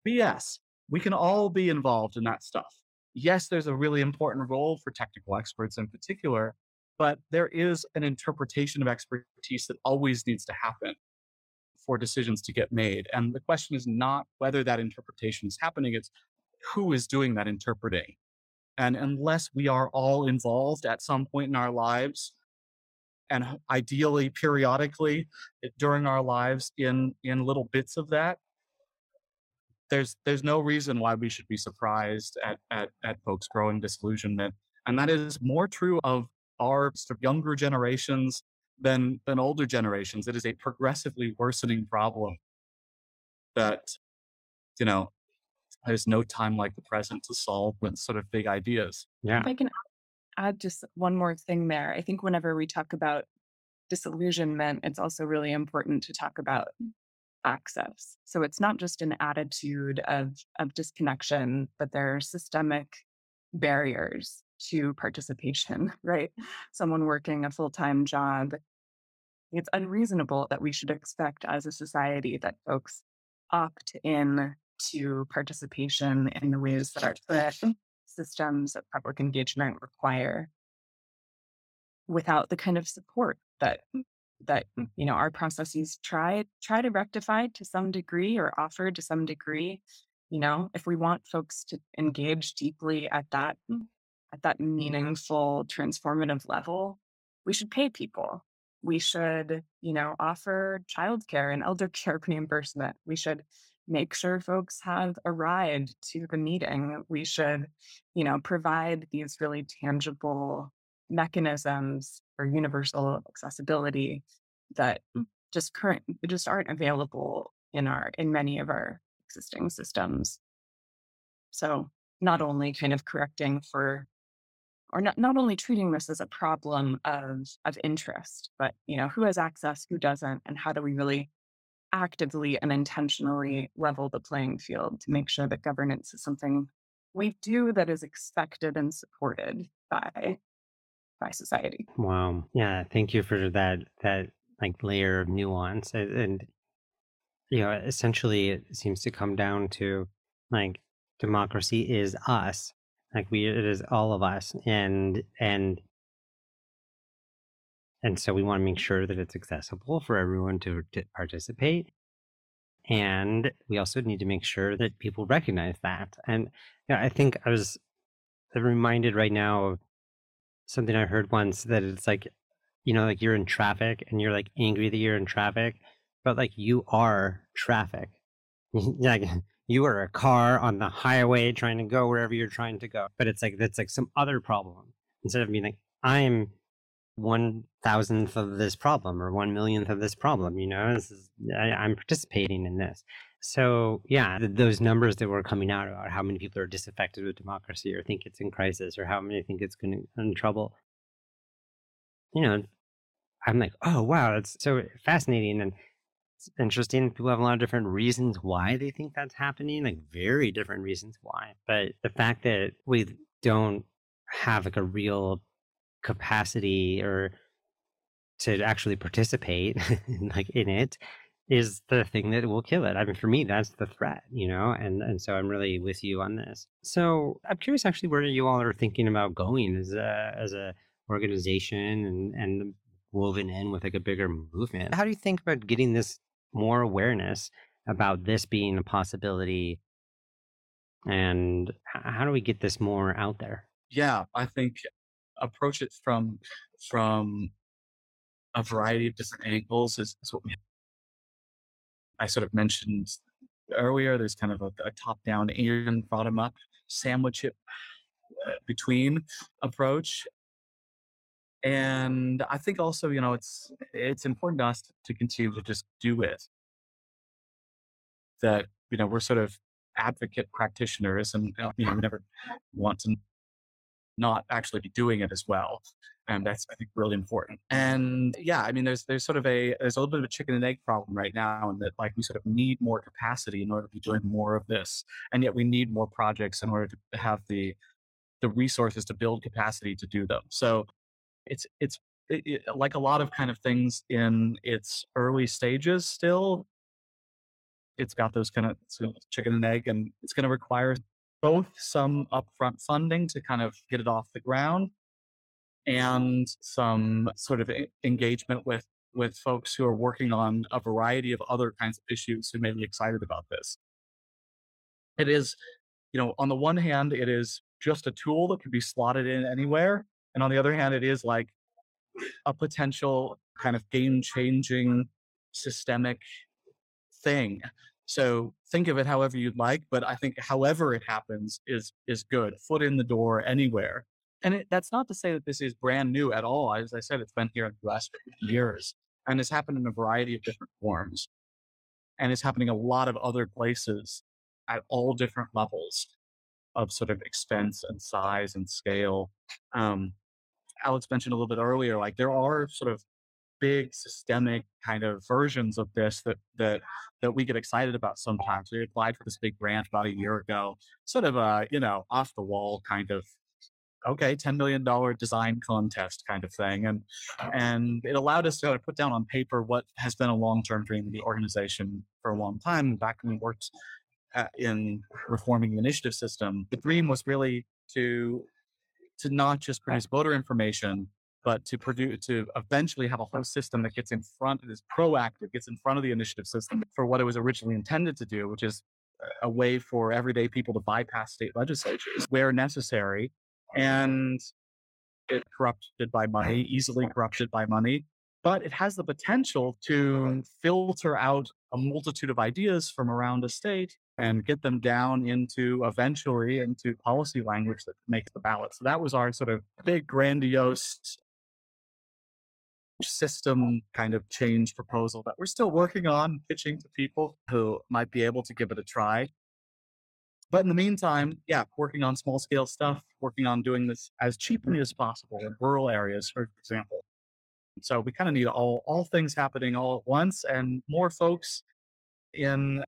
[SPEAKER 3] BS. We can all be involved in that stuff. Yes, there's a really important role for technical experts in particular, but there is an interpretation of expertise that always needs to happen for decisions to get made. And the question is not whether that interpretation is happening, it's who is doing that interpreting. And unless we are all involved at some point in our lives, and ideally periodically eh, during our lives in in little bits of that, there's there's no reason why we should be surprised at at, at folks growing disillusionment. And that is more true of are younger generations than than older generations. It is a progressively worsening problem that you know there's no time like the present to solve with sort of big ideas.
[SPEAKER 5] Yeah.
[SPEAKER 2] If I can add just one more thing there, I think whenever we talk about disillusionment, it's also really important to talk about access. So it's not just an attitude of of disconnection, but there are systemic barriers to participation, right? Someone working a full time job it's unreasonable that we should expect as a society that folks opt in to participation in the ways that our systems of public engagement require without the kind of support that mm, that mm, you know our processes try try to rectify to some degree or offer to some degree you know if we want folks to engage deeply at that mm, at that meaningful transformative level we should pay people. We should you know offer childcare and elder care reimbursement. We should make sure folks have a ride to the meeting we should you know provide these really tangible mechanisms for universal accessibility that mm. just current just aren't available in our in many of our existing systems. So not only kind of correcting for or not, not only treating this as a problem of of interest, but you know, who has access, who doesn't, and how do we really actively and intentionally level the playing field to make sure that governance is something we do that is expected and supported by by society.
[SPEAKER 5] Wow. Yeah. Thank you for that that like layer of nuance and, you know essentially it seems to come down to like democracy is us like we it is all of us and and and so we want to make sure that it's accessible for everyone to, to participate and we also need to make sure that people recognize that and yeah, i think i was reminded right now of something i heard once that it's like you know, like you're in traffic and you're like angry that you're in traffic, but like you are traffic. like you are a car on the highway trying to go wherever you're trying to go. But it's like that's like some other problem. Instead of being like, I'm one thousandth of this problem or one millionth of this problem, you know, this is, I, I'm participating in this. So yeah, th- those numbers that were coming out about how many people are disaffected with democracy or think it's in crisis or how many think it's going to in trouble, you know, I'm like, oh wow, that's so fascinating and it's interesting. People have a lot of different reasons why they think that's happening, like very different reasons why. But the fact that we don't have like a real capacity or to actually participate like in it is the thing that will kill it. I mean, for me, that's the threat, you know, and and so I'm really with you on this. So I'm curious, actually, where you all are thinking about going as a as a organization and and woven in with like a bigger movement. How do you think about getting this more awareness about this being a possibility? And how do we get this more out there?
[SPEAKER 3] Yeah, I think approach it from from a variety of different angles is, is what we I sort of mentioned earlier. There's kind of a, a top down and bottom up sandwich it uh, between approach and I think also, you know, it's it's important to us to continue to just do it. That you know we're sort of advocate practitioners, and you know we never want to not actually be doing it as well, and that's I think really important. And yeah, I mean, there's there's sort of a there's a little bit of a chicken and egg problem right now, and that like we sort of need more capacity in order to be doing more of this, and yet we need more projects in order to have the the resources to build capacity to do them. So it's it's it, it, like a lot of kind of things in its early stages still it's got those kind of chicken and egg and it's going to require both some upfront funding to kind of get it off the ground mm-hmm. and some sort of engagement with with folks who are working on a variety of other kinds of issues who may be excited about this it is you know on the one hand it is just a tool that can be slotted in anywhere and on the other hand, it is like a potential kind of game changing systemic thing. So think of it however you'd like, but I think however it happens is is good. Foot in the door anywhere. And it, that's not to say that this is brand new at all. As I said, it's been here in the last years and it's happened in a variety of different forms. And it's happening a lot of other places at all different levels of sort of expense and size and scale. Um, Alex mentioned a little bit earlier, like there are sort of big systemic kind of versions of this that that that we get excited about sometimes. We applied for this big grant about a year ago, sort of a you know off the wall kind of okay, $10 million design contest kind of thing. And, and it allowed us to put down on paper what has been a long-term dream of the organization for a long time. Back when we worked at, in reforming the initiative system, the dream was really to, to not just produce voter information, but to produce to eventually have a whole system that gets in front and is proactive gets in front of the initiative system for what it was originally intended to do which is a way for everyday people to bypass state legislatures where necessary and it corrupted by money, easily corrupted by money, but it has the potential to filter out a multitude of ideas from around a state and get them down into eventually into policy language that makes the ballot. So that was our sort of big grandiose system kind of change proposal that we're still working on pitching to people who might be able to give it a try. But in the meantime, yeah, working on small scale stuff, working on doing this as cheaply as possible in rural areas, for example. So we kind of need all all things happening all at once and more folks in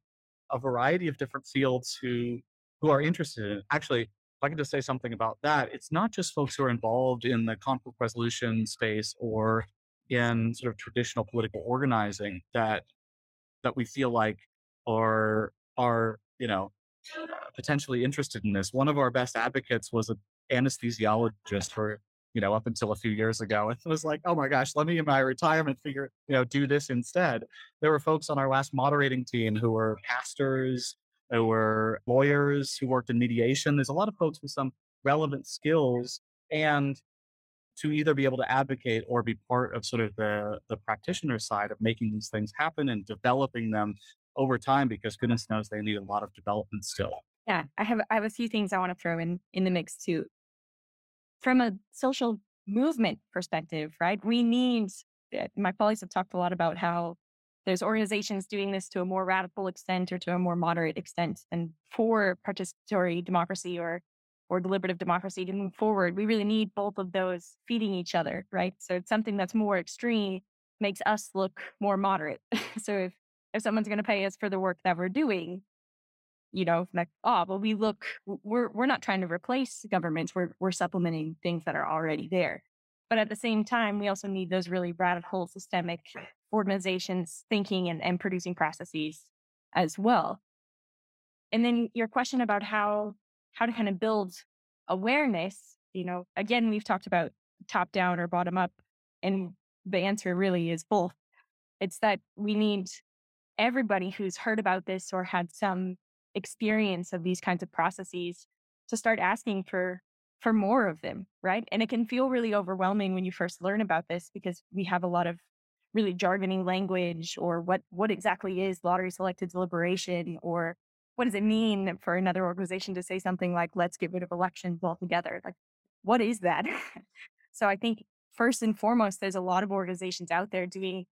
[SPEAKER 3] a variety of different fields who who are interested in it. Actually, if I can just say something about that, it's not just folks who are involved in the conflict resolution space or in sort of traditional political organizing that that we feel like are are you know potentially interested in this. One of our best advocates was an anesthesiologist for, you know, up until a few years ago. It was like, oh my gosh, let me in my retirement figure, you know, do this instead. There were folks on our last moderating team who were pastors, who were lawyers, who worked in mediation. There's a lot of folks with some relevant skills and to either be able to advocate or be part of sort of the the practitioner side of making these things happen and developing them over time because goodness knows they need a lot of development still.
[SPEAKER 4] Yeah, I have I have a few things I want to throw in in the mix too. From a social movement perspective, right? We need eh, my colleagues have talked a lot about how there's organizations doing this to a more radical extent or to a more moderate extent. And for participatory democracy or or deliberative democracy to move forward, we really need both of those feeding each other, right? So it's something that's more extreme makes us look more moderate. so if if someone's going to pay us for the work that we're doing, you know, like, oh, well, we look, we're we're not trying to replace governments. We're we're supplementing things that are already there. But at the same time, we also need those really radical systemic organizations thinking and, and producing processes as well. And then your question about how how to kind of build awareness, you know, again, we've talked about top down or bottom up. And the answer really is both. It's that we need everybody who's heard about this or had some experience of these kinds of processes to start asking for for more of them right and it can feel really overwhelming when you first learn about this because we have a lot of really jargony language or what what exactly is lottery selected deliberation or what does it mean for another organization to say something like let's get rid of elections altogether like what is that so i think first and foremost there's a lot of organizations out there doing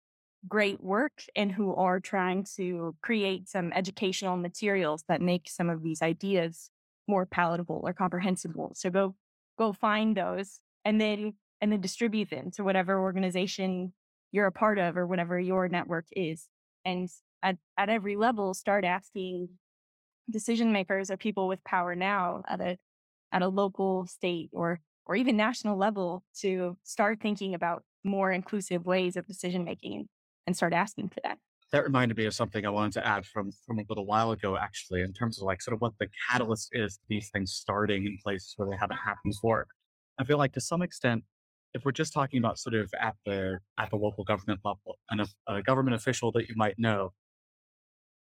[SPEAKER 4] great work and who are trying to create some educational materials that make some of these ideas more palatable or comprehensible. So go go find those and then and then distribute them to whatever organization you're a part of or whatever your network is. And at, at every level, start asking decision makers or people with power now at a at a local, state, or or even national level to start thinking about more inclusive ways of decision making and start asking for that.
[SPEAKER 3] That reminded me of something I wanted to add from from a little while ago, actually, in terms of like sort of what the catalyst is these things starting in places where they haven't happened before. I feel like to some extent, if we're just talking about sort of at the at the local government level and a, a government official that you might know,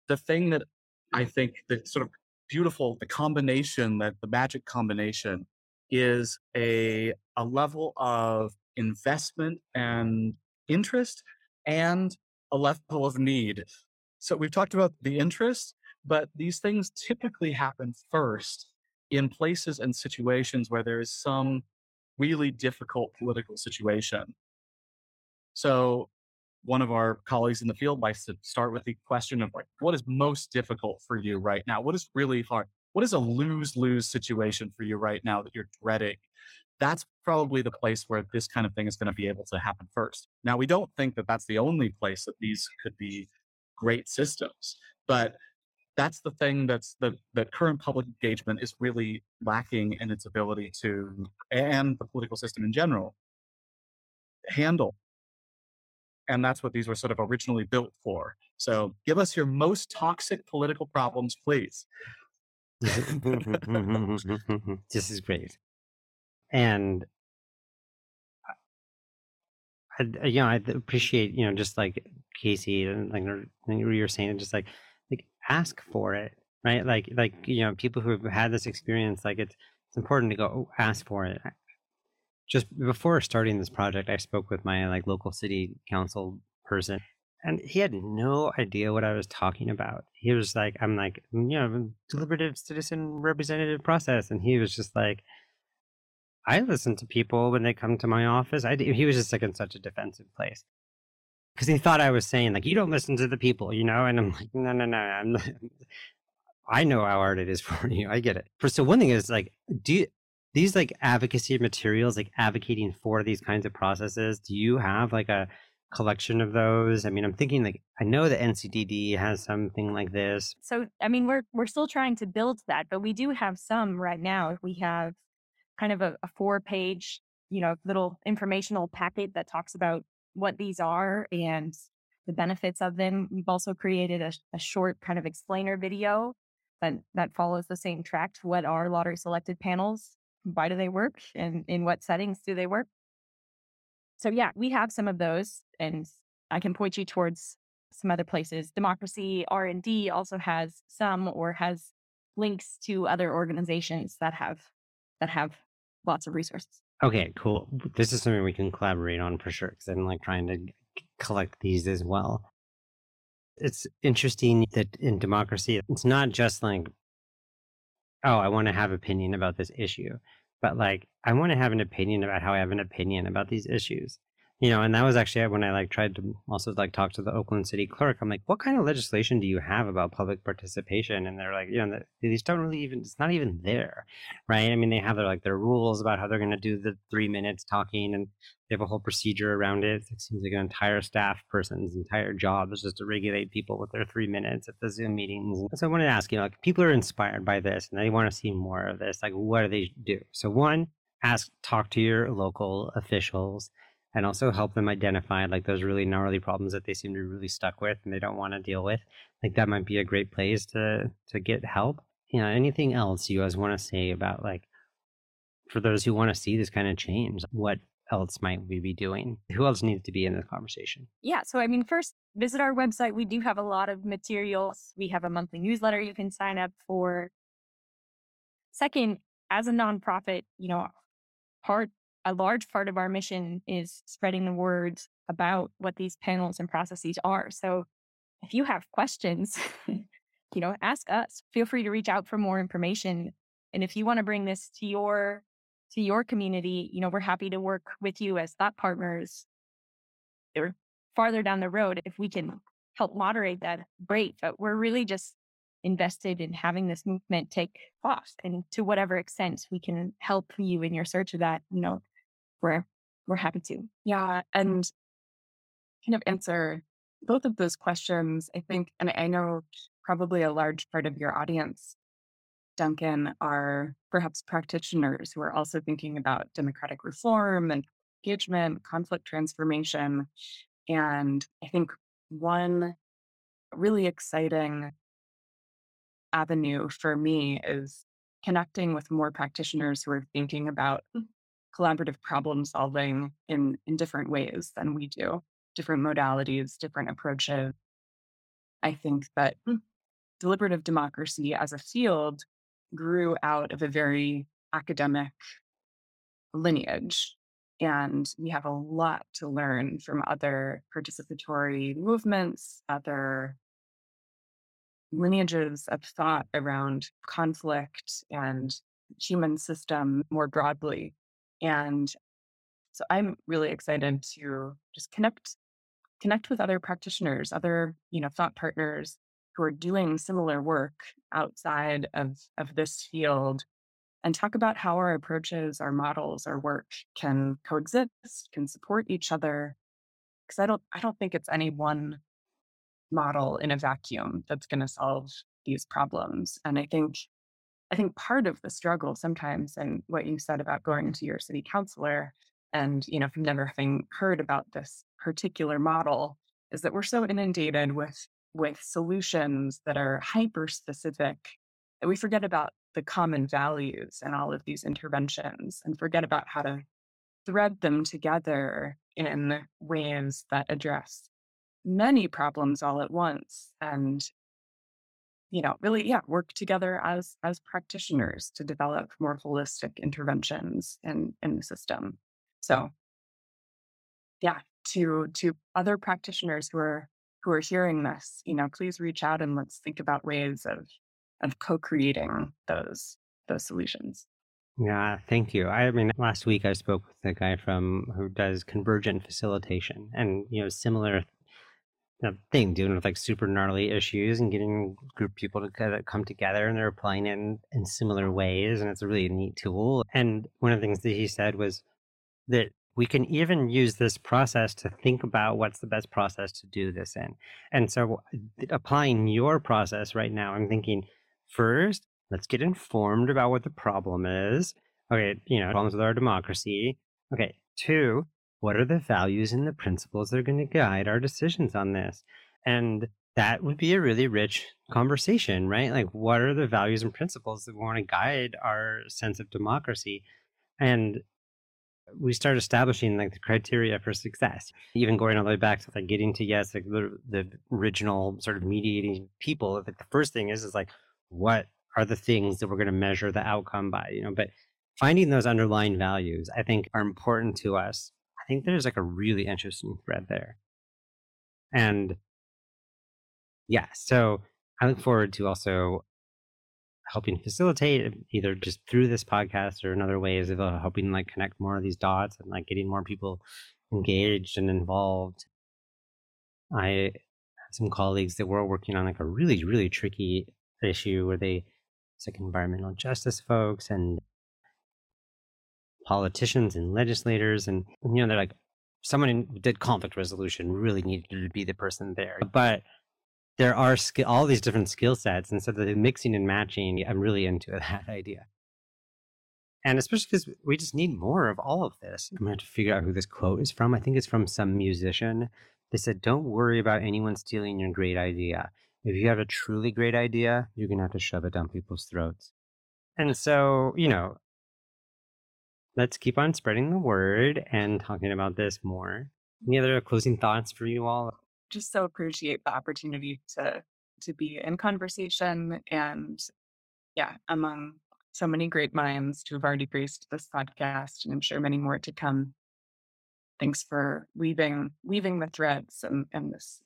[SPEAKER 3] the thing that I think the sort of beautiful, the combination that the magic combination is a a level of investment and interest and a level of need. So we've talked about the interest, but these things typically happen first in places and situations where there is some really difficult political situation. So one of our colleagues in the field likes to start with the question of like, what is most difficult for you right now? What is really hard? What is a lose lose situation for you right now that you're dreading? that's probably the place where this kind of thing is going to be able to happen first. Now, we don't think that that's the only place that these could be great systems, but that's the thing that's the that current public engagement is really lacking in its ability to and the political system in general handle and that's what these were sort of originally built for. So give us your most toxic political problems please.
[SPEAKER 5] This is great. And I, you know i appreciate you know just like Kacey and like you were saying just like like ask for it right? Like like you know people who have had this experience like it's it's important to go "Oh, ask for it just before starting this project i spoke with my like local city council person and he had no idea what i was talking about he was like i'm like "Mm, you know deliberative citizen representative process and he was just like i listen to people when they come to my office i he was just like in such a defensive place because he thought I was saying like you don't listen to the people, you know, and I'm like no no no I'm I know how hard it is for you. I get it. So one thing is like do you, these like advocacy materials like advocating for these kinds of processes. Do you have like a collection of those? I mean, I'm thinking like I know the NCDD has something like this.
[SPEAKER 4] So, I mean, we're we're still trying to build that, but we do have some right now. We have kind of a, a four-page, you know, little informational packet that talks about what these are and the benefits of them. We've also created a, a short kind of explainer video that that follows the same track. to What are lottery selected panels? Why do they work? And in what settings do they work? So yeah, we have some of those, and I can point you towards some other places. Democracy R and D also has some, or has links to other organizations that have that have lots of resources.
[SPEAKER 5] Okay, cool. This is something we can collaborate on for sure because I'm like trying to collect these as well. It's interesting that in democracy, it's not just like, oh, I want to have opinion about this issue, but like I want to have an opinion about how I have an opinion about these issues. You know, and that was actually when I like tried to also like talk to the Oakland City clerk. I'm like, what kind of legislation do you have about public participation? And they're like, you know, these don't really even. It's not even there, right? I mean, they have their like their rules about how they're going to do the three minutes talking, and they have a whole procedure around it. It seems like an entire staff person's entire job is just to regulate people with their three minutes at the Zoom meetings. So I wanted to ask, you know, like people are inspired by this and they want to see more of this. Like, what do they do? So one, ask, talk to your local officials and also help them identify like those really gnarly problems that they seem to be really stuck with and they don't want to deal with. Like that might be a great place to to get help. You know, anything else you guys want to say about like for those who want to see this kind of change, what else might we be doing? Who else needs to be in this conversation?
[SPEAKER 4] Yeah. So, I mean, first, visit our website. We do have a lot of materials. We have a monthly newsletter you can sign up for. Second, as a nonprofit, you know, part, a large part of our mission is spreading the word about what these panels and processes are. So, if you have questions, you know, ask us. Feel free to reach out for more information. And if you want to bring this to your to your community, you know, we're happy to work with you as thought partners or farther down the road if we can help moderate that great but we're really just invested in having this movement take off and to whatever extent we can help you in your search of that you know we're we're happy to
[SPEAKER 2] Yeah. Mm. And kind of answer both of those questions, I think, and I know probably a large part of your audience, Duncan, are perhaps practitioners who are also thinking about democratic reform and engagement, conflict transformation. And I think one really exciting avenue for me is connecting with more practitioners who are thinking about mm. Collaborative problem solving in, in different ways than we do, different modalities, different approaches. I think that hmm. deliberative democracy as a field grew out of a very academic lineage. And we have a lot to learn from other participatory movements, other lineages of thought around conflict and human system more broadly. And so I'm really excited to just connect connect with other practitioners, other, you know, thought partners who are doing similar work outside of of this field and talk about how our approaches, our models, our work can coexist, can support each other. Because I don't I don't think it's any one model in a vacuum that's going to solve these problems. And I think I think part of the struggle sometimes and what you said about going to your city councilor and you know from never having heard about this particular model is that we're so inundated with with solutions that are hyper specific that we forget about the common values and all of these interventions and forget about how to thread them together in ways that address many problems all at once and you know really yeah work together as as practitioners to develop more holistic interventions in in the system so yeah to to other practitioners who are who are hearing this you know please reach out and let's think about ways of of co-creating those those solutions
[SPEAKER 5] Yeah, thank you. I mean, last week I spoke with a guy from who does convergent facilitation, and you know, similar know, thing, dealing with like super gnarly issues and getting group people to come together, and they're applying it in, in similar ways, and it's a really neat tool. And one of the things that he said was that we can even use this process to think about what's the best process to do this in. And so, applying your process right now, I'm thinking first, let's get informed about what the problem is. Okay, you know, problems with our democracy. Okay, two, what are the values and the principles that are going to guide our decisions on this? And that would be a really rich conversation, right? Like, what are the values and principles that we want to guide our sense of democracy? And we start establishing like the criteria for success, even going all the way back to like getting to yes, like the, the original sort of mediating people. Like the first thing is is like what are the things that we're going to measure the outcome by, you know? But finding those underlying values, I think, are important to us. Think there's like a really interesting thread there, and yeah, so I look forward to also helping facilitate either just through this podcast or in other ways of uh, helping like connect more of these dots and like getting more people engaged and involved. I have some colleagues that were working on like a really, really tricky issue where they, it's like environmental justice folks and politicians and legislators. And, you know, they're like, someone who did conflict resolution really needed to be the person there. But there are skill, all these different skill sets. And so the mixing and matching, I'm really into that idea. And especially because we just need more of all of this. I'm going to have to figure out who this quote is from. I think it's from some musician. They said, Don't worry about anyone stealing your great idea. If you have a truly great idea, you're going to have to shove it down people's throats. And so, you know, let's keep on spreading the word and talking about this more. Any other closing thoughts for you all?
[SPEAKER 2] just so appreciate the opportunity to to be in conversation and yeah among so many great minds who have already graced this podcast and i'm sure many more to come thanks for weaving weaving the threads and, and this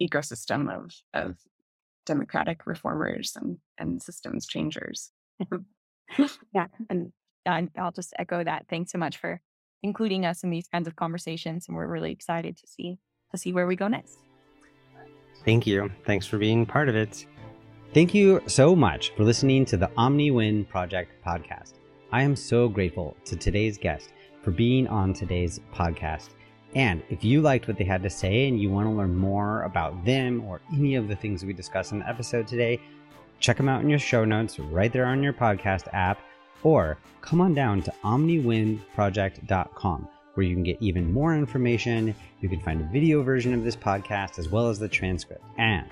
[SPEAKER 2] ecosystem of of democratic reformers and and systems changers
[SPEAKER 4] yeah and and i'll just echo that thanks so much for including us in these kinds of conversations and we're really excited to see to see where we go next.
[SPEAKER 5] Thank you. Thanks for being part of it. Thank you so much for listening to the OmniWin Project podcast. I am so grateful to today's guest for being on today's podcast. And if you liked what they had to say and you want to learn more about them or any of the things we discussed in the episode today, check them out in your show notes right there on your podcast app, or come on down to omniwinproject.com where you can get even more information. You can find a video version of this podcast as well as the transcript. And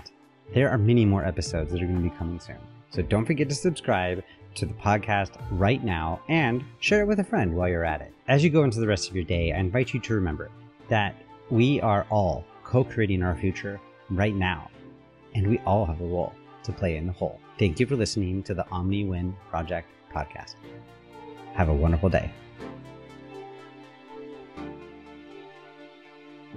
[SPEAKER 5] there are many more episodes that are going to be coming soon. So don't forget to subscribe to the podcast right now and share it with a friend while you're at it. As you go into the rest of your day, I invite you to remember that we are all co creating our future right now, and we all have a role to play in the whole. Thank you for listening to the OmniWin Project podcast. Have a wonderful day.